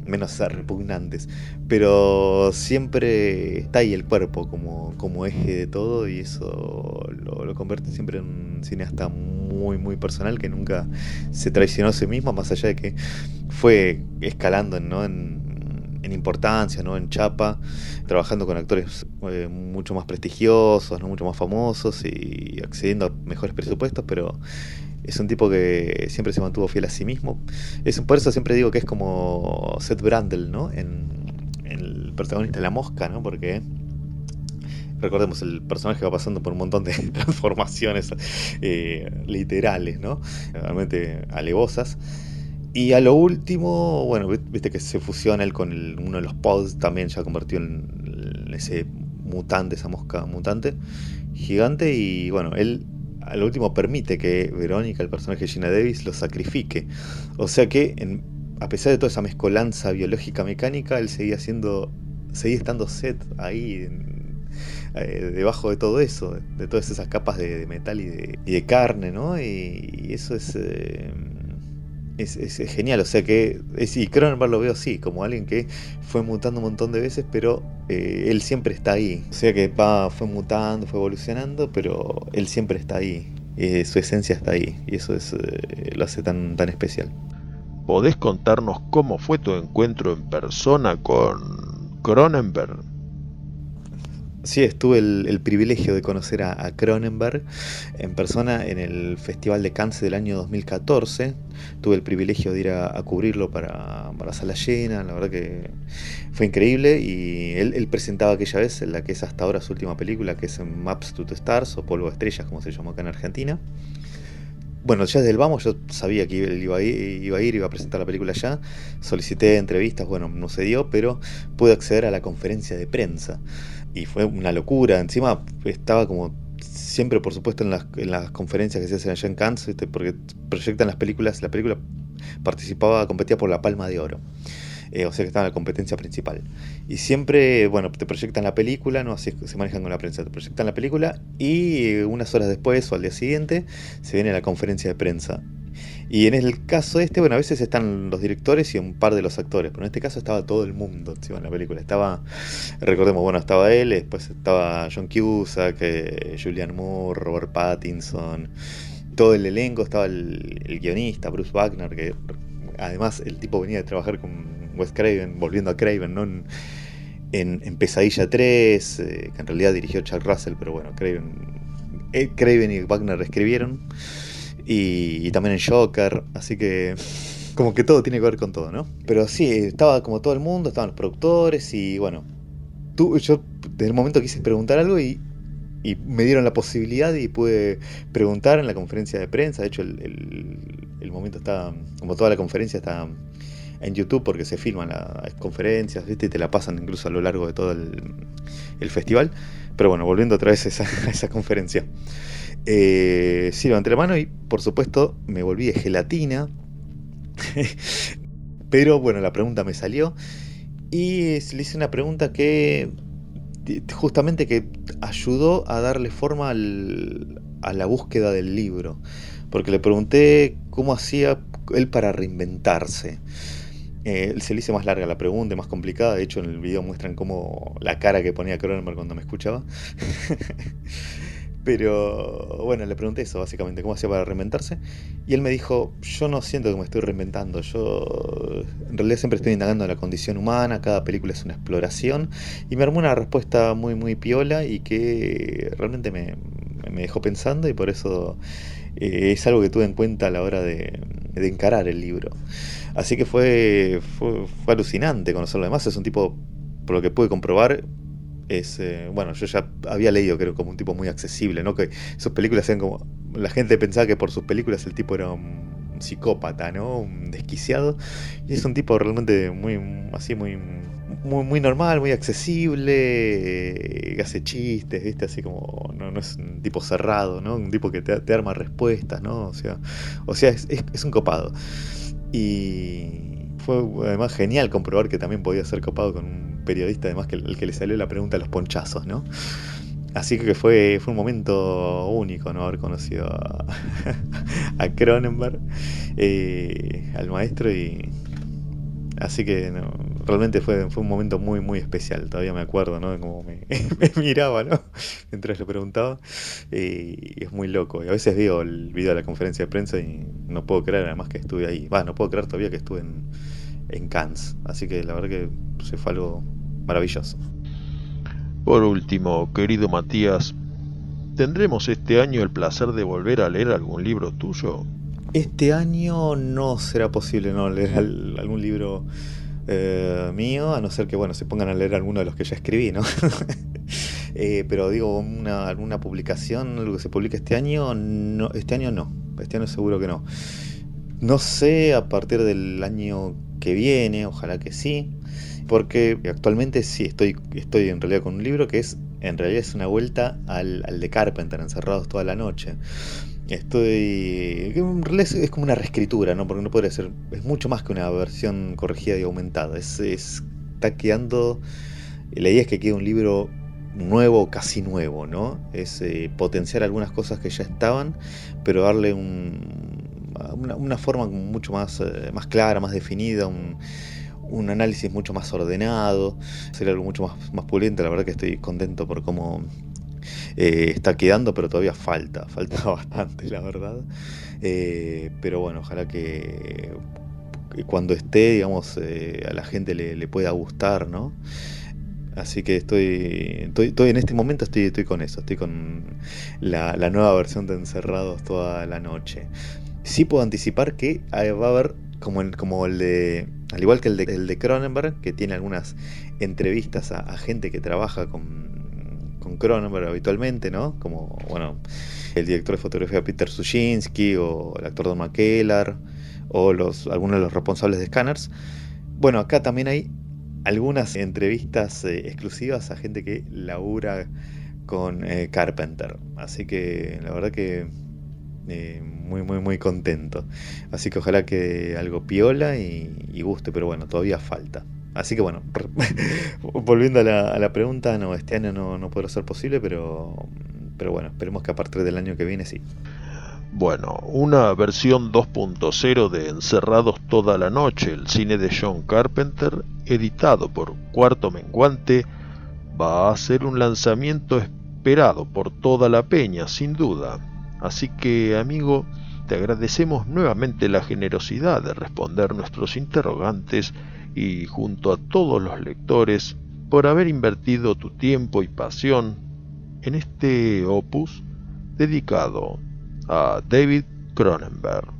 menos repugnantes. Pero siempre está ahí el cuerpo como, como eje de todo y eso lo, lo, convierte siempre en un cineasta muy, muy personal que nunca se traicionó a sí mismo, más allá de que fue escalando ¿no? en, importancia, ¿no? en chapa, trabajando con actores eh, mucho más prestigiosos, ¿no? mucho más famosos y accediendo a mejores presupuestos, pero es un tipo que siempre se mantuvo fiel a sí mismo. Es, por eso siempre digo que es como Seth Brandel, ¿no? En, protagonista La Mosca, ¿no? Porque recordemos, el personaje va pasando por un montón de transformaciones eh, literales, ¿no? Realmente alevosas. Y a lo último, bueno, viste que se fusiona él con uno de los pods, también ya convertido en, en ese mutante, esa mosca mutante gigante. Y bueno, él a lo último permite que Verónica, el personaje de Gina Davis, lo sacrifique. O sea que, a pesar de toda esa mezcolanza biológica mecánica, él seguía siendo, seguía estando set ahí eh, debajo de todo eso, de todas esas capas de, metal y de, carne, ¿no? Y, eso es, eh, es, es, genial, o sea que, y Cronenberg lo veo así, como alguien que fue mutando un montón de veces, pero eh, él siempre está ahí. O sea que va, fue mutando, fue evolucionando, pero él siempre está ahí. Su esencia está ahí, y eso es, lo hace tan, tan especial. ¿Podés contarnos cómo fue tu encuentro en persona con Cronenberg? Sí, estuve el, privilegio de conocer a, Cronenberg en persona en el Festival de Cannes del año 2014. Tuve el privilegio de ir a, cubrirlo para, para, Sala Llena, la verdad que fue increíble. Y él, presentaba aquella vez la que es hasta ahora su última película, que es Maps to the Stars o Polvo de Estrellas, como se llamó acá en Argentina. Bueno, ya desde el vamos yo sabía que iba a, ir, iba a ir, iba a presentar la película ya. Solicité entrevistas, bueno, no se dio, pero pude acceder a la conferencia de prensa y fue una locura. Encima estaba como siempre, por supuesto, en las, en las conferencias que se hacen allá en Cannes, porque proyectan las películas, la película participaba, competía por la Palma de Oro. Eh, o sea que estaba en la competencia principal. Y siempre, bueno, te proyectan la película, no así se manejan con la prensa, te proyectan la película y unas horas después o al día siguiente se viene la conferencia de prensa. Y en el caso este, bueno, a veces están los directores y un par de los actores, pero en este caso estaba todo el mundo en la película. Estaba, recordemos, bueno, estaba él, después estaba John Cusack, eh, Julian Moore, Robert Pattinson, todo el elenco, estaba el, guionista, Bruce Wagner, que además el tipo venía de trabajar con Wes Craven, volviendo a Craven, ¿no? En, Pesadilla 3, eh, que en realidad dirigió Chuck Russell, pero bueno, Craven, eh, Craven y Wagner escribieron y, también en Joker, así que como que todo tiene que ver con todo, ¿no? Pero sí, estaba como todo el mundo, estaban los productores y bueno, yo desde el momento quise preguntar algo y, me dieron la posibilidad y pude preguntar en la conferencia de prensa, de hecho el, momento está, como toda la conferencia está en YouTube porque se filman las conferencias, ¿viste? y te la pasan incluso a lo largo de todo el, festival. Pero bueno, volviendo otra vez a esa, conferencia. Eh, sí, levanté la mano y por supuesto me volví de gelatina. Pero bueno, la pregunta me salió. Y le hice una pregunta que justamente que ayudó a darle forma a la búsqueda del libro. Porque le pregunté cómo hacía él para reinventarse. Eh, se le hice más larga la pregunta, más complicada. De hecho, en el video muestran cómo la cara que ponía Cronenberg cuando me escuchaba. Pero bueno, le pregunté eso básicamente, cómo hacía para reinventarse. Y él me dijo, yo no siento que me estoy reinventando, yo en realidad siempre estoy indagando en la condición humana, cada película es una exploración. Y me armó una respuesta muy, muy piola y que realmente me, dejó pensando y por eso eh, es algo que tuve en cuenta a la hora de, encarar el libro. Así que fue, fue, alucinante conocerlo. Además es un tipo, por lo que pude comprobar, es eh, bueno yo ya había leído creo como un tipo muy accesible no que sus películas sean como la gente pensaba que por sus películas el tipo era un, psicópata no un desquiciado y es un tipo realmente muy así muy muy, muy normal muy accesible que hace chistes viste así como no, no, es un tipo cerrado no un tipo que te, arma respuestas no o sea o sea es, es un copado y fue además genial comprobar que también podía ser copado con un periodista, además que el que le salió la pregunta a los ponchazos, ¿no? Así que fue, fue un momento único, ¿no? Haber conocido a, a Cronenberg, eh, al maestro, y. Así que realmente fue, fue un momento muy, muy especial. Todavía me acuerdo, ¿no? De cómo me, miraba, ¿no? Mientras le preguntaba. y es muy loco. Y a veces veo el video de la conferencia de prensa y no puedo creer, además, que estuve ahí. Va, no puedo creer todavía que estuve en, en Cannes. Así que la verdad que se fue algo maravilloso. Por último, querido Matías, ¿tendremos este año el placer de volver a leer algún libro tuyo? Este año no será posible no leer algún libro eh, mío, a no ser que bueno se pongan a leer alguno de los que ya escribí, ¿no? Eh, pero digo, una, alguna publicación, algo que se publique este año, no, este año no, este año seguro que no. No sé a partir del año que viene, ojalá que sí porque actualmente sí estoy, estoy en realidad con un libro que es, en realidad es una vuelta al, de Carpenter, encerrados toda la noche. Estoy. Es, como una reescritura, ¿no? Porque no podría ser. Es mucho más que una versión corregida y aumentada. Es, está quedando. La idea es que quede un libro nuevo, casi nuevo, ¿no? Es eh, potenciar algunas cosas que ya estaban, pero darle un, una, forma mucho más, eh, más clara, más definida, un, un análisis mucho más ordenado, sería algo mucho más, más pulente. La verdad que estoy contento por cómo eh, está quedando, pero todavía falta, falta bastante, la verdad. Eh, pero bueno, ojalá que cuando esté, digamos, eh, a la gente le, pueda gustar, ¿no? Así que estoy, estoy, en este momento estoy, estoy con eso, estoy con la, la nueva versión de Encerrados toda la noche. Sí puedo anticipar que va a haber como el, como el de, al igual que el de, el de Cronenberg, que tiene algunas entrevistas a, gente que trabaja con, con Cronenberg habitualmente, ¿no? Como, bueno, el director de fotografía Peter Sushinsky o el actor Don McKellar o los, algunos de los responsables de Scanners. Bueno, acá también hay algunas entrevistas eh, exclusivas a gente que labura con eh, Carpenter. Así que la verdad que eh, muy, muy, muy contento. Así que ojalá que algo piola y, guste, pero bueno, todavía falta. Así que bueno, volviendo a la, pregunta, no, este año no, no podrá ser posible, pero, pero bueno, esperemos que a partir del año que viene sí. Bueno, una versión 2.0 de Encerrados toda la noche, el cine de John Carpenter, editado por Cuarto Menguante, va a ser un lanzamiento esperado por toda la peña, sin duda. Así que, amigo, te agradecemos nuevamente la generosidad de responder nuestros interrogantes y junto a todos los lectores por haber invertido tu tiempo y pasión en este opus dedicado a David Cronenberg.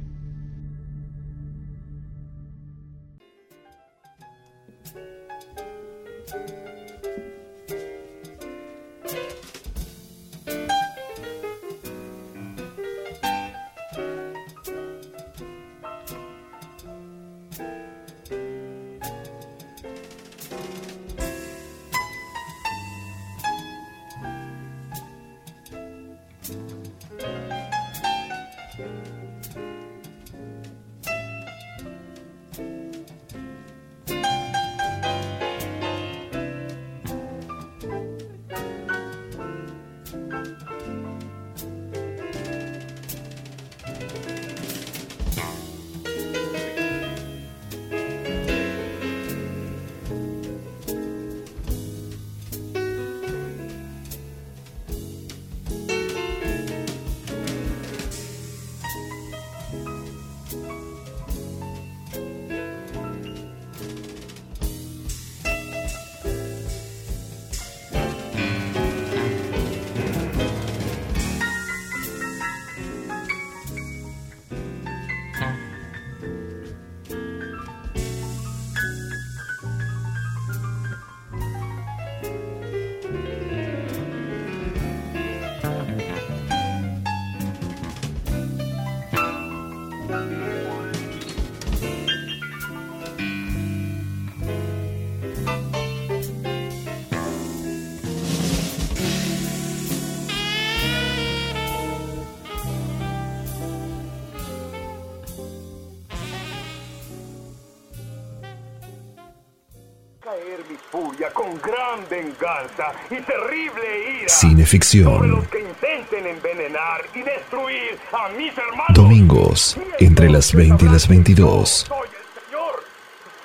Furia con gran venganza y terrible ira Cineficción. sobre los que intenten envenenar y destruir a mis hermanos. Domingos, entre las 20 y las 22. Soy el Señor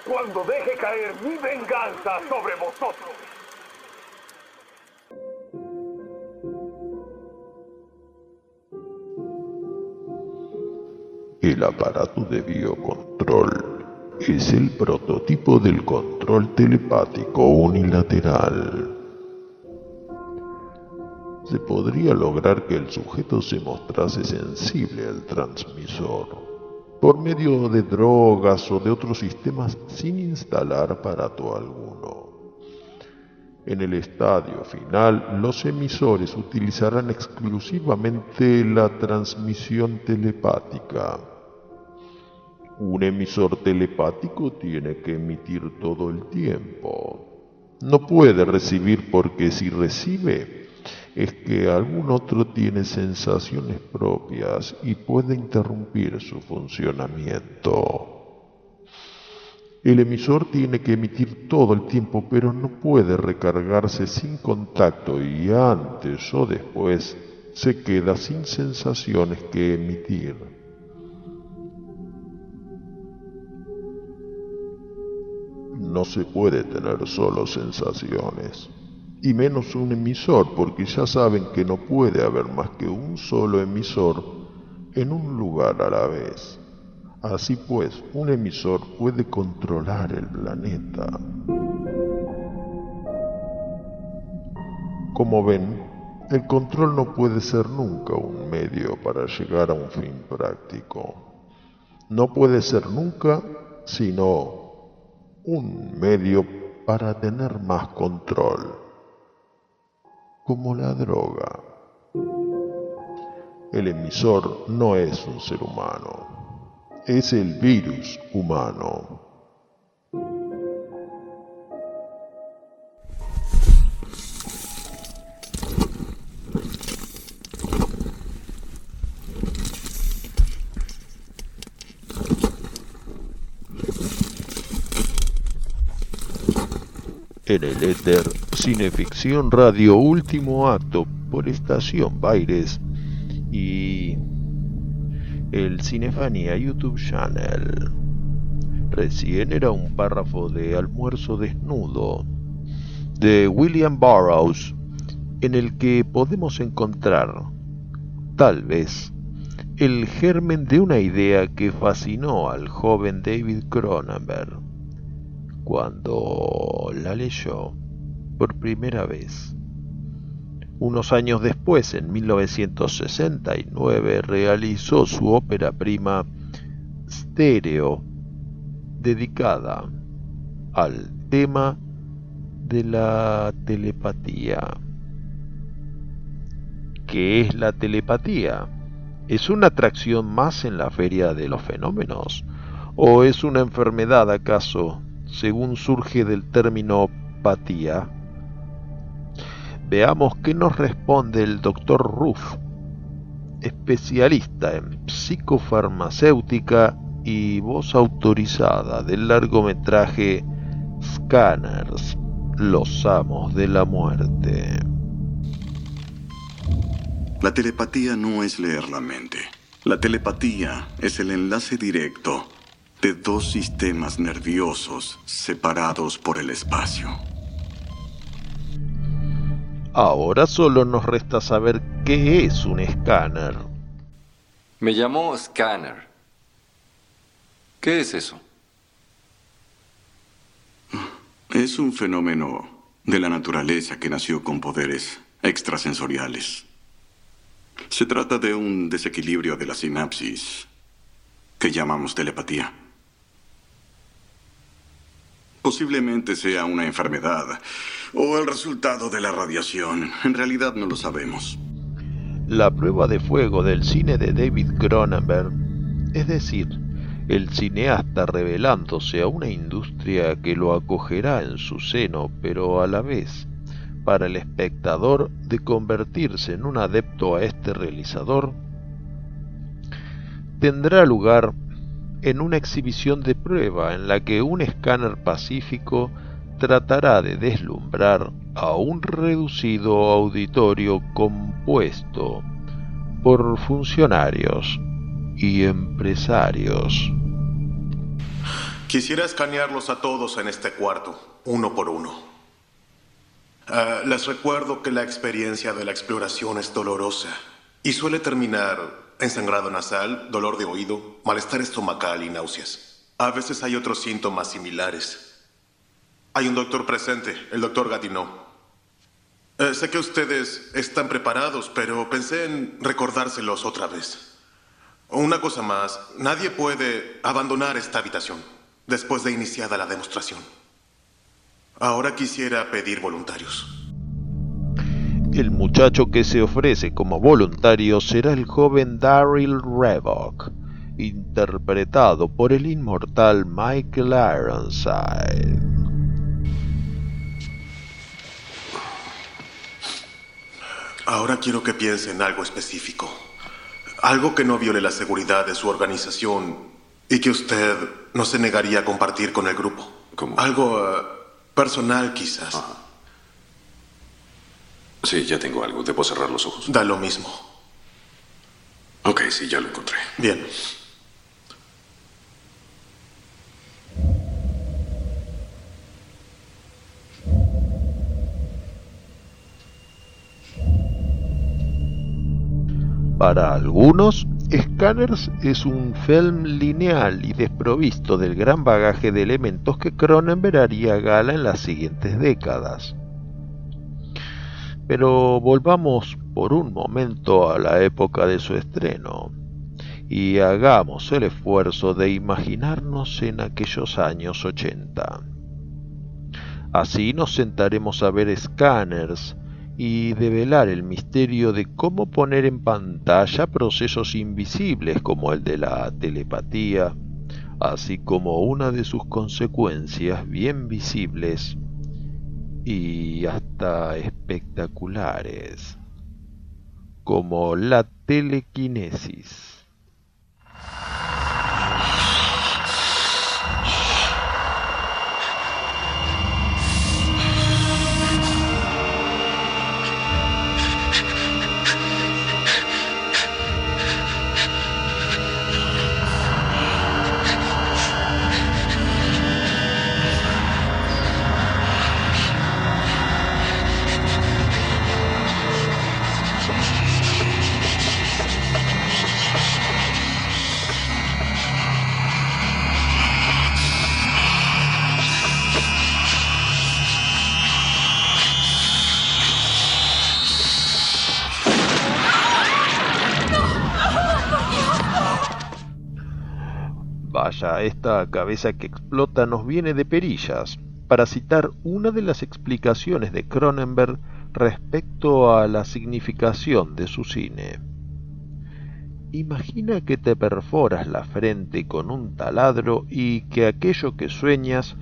cuando deje caer mi venganza sobre vosotros. El aparato de biocontrol es el prototipo del control telepático unilateral. Se podría lograr que el sujeto se mostrase sensible al transmisor por medio de drogas o de otros sistemas sin instalar aparato alguno. En el estadio final, los emisores utilizarán exclusivamente la transmisión telepática. Un emisor telepático tiene que emitir todo el tiempo. No puede recibir porque si recibe es que algún otro tiene sensaciones propias y puede interrumpir su funcionamiento. El emisor tiene que emitir todo el tiempo, pero no puede recargarse sin contacto y antes o después se queda sin sensaciones que emitir. No se puede tener solo sensaciones, y menos un emisor, porque ya saben que no puede haber más que un solo emisor en un lugar a la vez. Así pues, un emisor puede controlar el planeta. Como ven, el control no puede ser nunca un medio para llegar a un fin práctico. No puede ser nunca sino un medio para tener más control, como la droga. El emisor no es un ser humano, es el virus humano. En el éter, Cineficción Radio Último Acto por Estación Baires y el Cinefania YouTube Channel. Recién era un párrafo de Almuerzo Desnudo de William Burroughs en el que podemos encontrar, tal vez, el germen de una idea que fascinó al joven David Cronenberg cuando la leyó por primera vez. Unos años después, en 1969, realizó su ópera prima Stereo, dedicada al tema de la telepatía. ¿Qué es la telepatía? ¿Es una atracción más en la feria de los fenómenos? ¿O es una enfermedad acaso según surge del término patía. Veamos qué nos responde el doctor Ruff, especialista en psicofarmacéutica y voz autorizada del largometraje Scanners, los amos de la muerte. La telepatía no es leer la mente. La telepatía es el enlace directo de dos sistemas nerviosos separados por el espacio. Ahora solo nos resta saber qué es un escáner. Me llamó Scanner. ¿Qué es eso? Es un fenómeno de la naturaleza que nació con poderes extrasensoriales. Se trata de un desequilibrio de la sinapsis que llamamos telepatía. Posiblemente sea una enfermedad o el resultado de la radiación. En realidad no lo sabemos. La prueba de fuego del cine de David Cronenberg, es decir, el cineasta revelándose a una industria que lo acogerá en su seno, pero a la vez, para el espectador, de convertirse en un adepto a este realizador, tendrá lugar en una exhibición de prueba en la que un escáner pacífico tratará de deslumbrar a un reducido auditorio compuesto por funcionarios y empresarios. Quisiera escanearlos a todos en este cuarto, uno por uno. Ah, les recuerdo que la experiencia de la exploración es dolorosa y suele terminar en sangrado nasal, dolor de oído, malestar estomacal y náuseas. A veces hay otros síntomas similares. Hay un doctor presente, el doctor Gatineau. Eh, sé que ustedes están preparados, pero pensé en recordárselos otra vez. Una cosa más, nadie puede abandonar esta habitación después de iniciada la demostración. Ahora quisiera pedir voluntarios. El muchacho que se ofrece como voluntario será el joven Daryl Revok, interpretado por el inmortal Michael Ironside. Ahora quiero que piense en algo específico. Algo que no viole la seguridad de su organización y que usted no se negaría a compartir con el grupo. Algo eh, personal, quizás. Sí, ya tengo algo. Debo cerrar los ojos. Da lo mismo. Ok, sí, ya lo encontré. Bien. Para algunos, Scanners es un film lineal y desprovisto del gran bagaje de elementos que Cronenberg haría gala en las siguientes décadas. Pero volvamos por un momento a la época de su estreno y hagamos el esfuerzo de imaginarnos en aquellos años 80. Así nos sentaremos a ver Scanners y develar el misterio de cómo poner en pantalla procesos invisibles como el de la telepatía, así como una de sus consecuencias bien visibles y hasta espectaculares, como la telequinesis. Vaya, esta cabeza que explota nos viene de perillas, para citar una de las explicaciones de Cronenberg respecto a la significación de su cine. Imagina que te perforas la frente con un taladro y que aquello que sueñas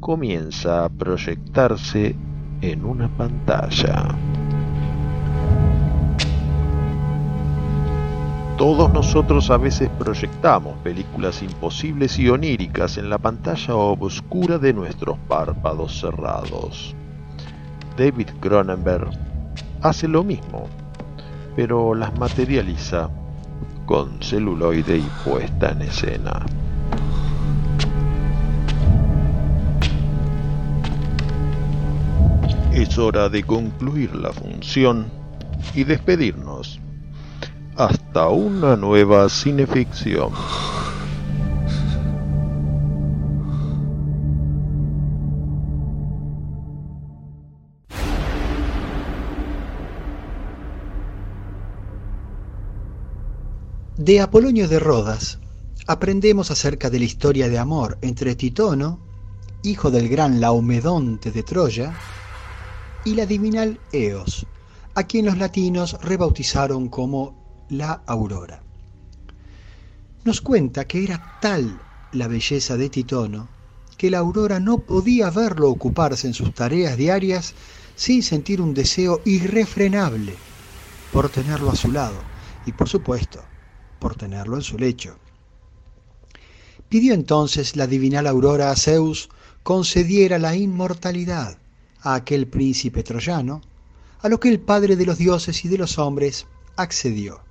comienza a proyectarse en una pantalla. Todos nosotros a veces proyectamos películas imposibles y oníricas en la pantalla oscura de nuestros párpados cerrados. David Cronenberg hace lo mismo, pero las materializa con celuloide y puesta en escena. Es hora de concluir la función y despedirnos hasta una nueva cineficción. De Apolonio de Rodas aprendemos acerca de la historia de amor entre Titono, hijo del gran Laomedonte de Troya, y la divinal Eos, a quien los latinos rebautizaron como la aurora. Nos cuenta que era tal la belleza de Titono que la aurora no podía verlo ocuparse en sus tareas diarias sin sentir un deseo irrefrenable por tenerlo a su lado y por supuesto por tenerlo en su lecho. Pidió entonces la divinal aurora a Zeus concediera la inmortalidad a aquel príncipe troyano, a lo que el Padre de los dioses y de los hombres accedió.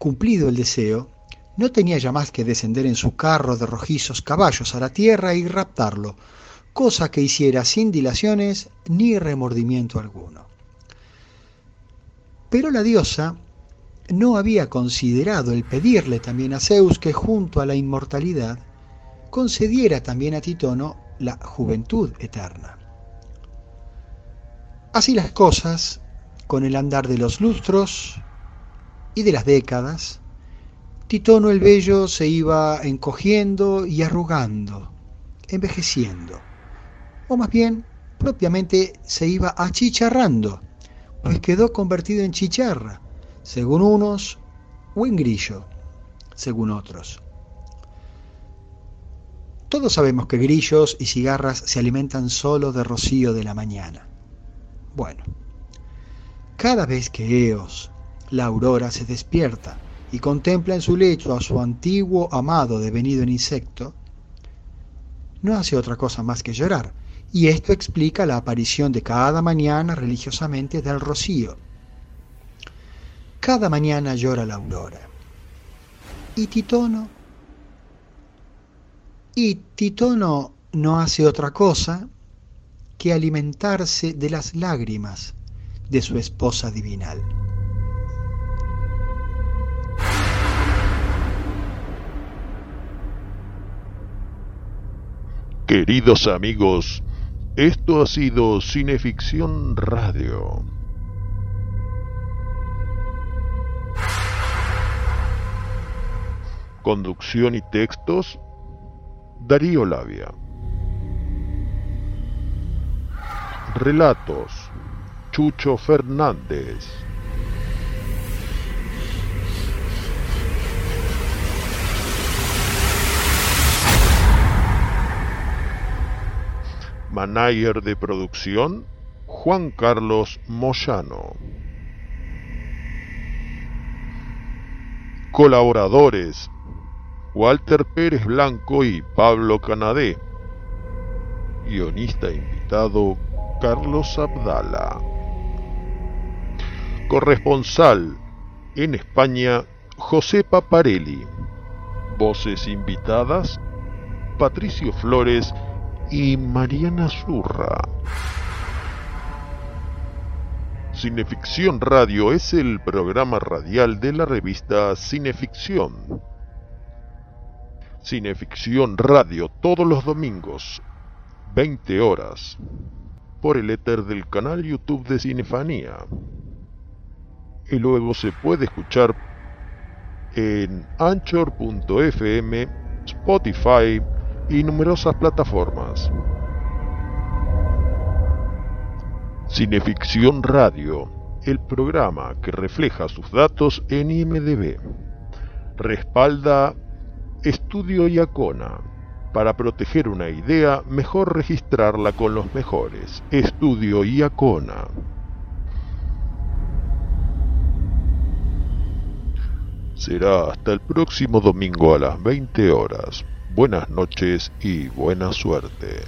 Cumplido el deseo, no tenía ya más que descender en su carro de rojizos caballos a la tierra y raptarlo, cosa que hiciera sin dilaciones ni remordimiento alguno. Pero la diosa no había considerado el pedirle también a Zeus que junto a la inmortalidad concediera también a Titono la juventud eterna. Así las cosas, con el andar de los lustros y de las décadas, Titono el Bello se iba encogiendo y arrugando, envejeciendo, o más bien propiamente se iba achicharrando, pues quedó convertido en chicharra, según unos, o en grillo, según otros. Todos sabemos que grillos y cigarras se alimentan solo de rocío de la mañana. Bueno, cada vez que Eos, la aurora, se despierta y contempla en su lecho a su antiguo amado devenido en insecto, no hace otra cosa más que llorar, y esto explica la aparición de cada mañana religiosamente del rocío. Cada mañana llora la aurora. Y Titono, y Titono no hace otra cosa que alimentarse de las lágrimas de su esposa divinal. Queridos amigos, esto ha sido Cineficción Radio. Conducción y textos, Darío Labia. Relatos, Chucho Fernández. Manager de producción, Juan Carlos Moyano. Colaboradores, Walter Pérez Blanco y Pablo Canadé. Guionista invitado, Carlos Abdala. Corresponsal en España, José Paparelli. Voces invitadas, Patricio Flores y Mariana Zurra. Cineficción Radio es el programa radial de la revista Cineficción. Cineficción Radio todos los domingos, 20 horas, por el éter del canal YouTube de Cinefanía. Y luego se puede escuchar en anchor.fm, Spotify, y numerosas plataformas. Cineficción Radio, el programa que refleja sus datos en IMDB. Respalda Estudio Iacona. Para proteger una idea, mejor registrarla con los mejores. Estudio Iacona. Será hasta el próximo domingo a las 20 horas buenas noches y buena suerte.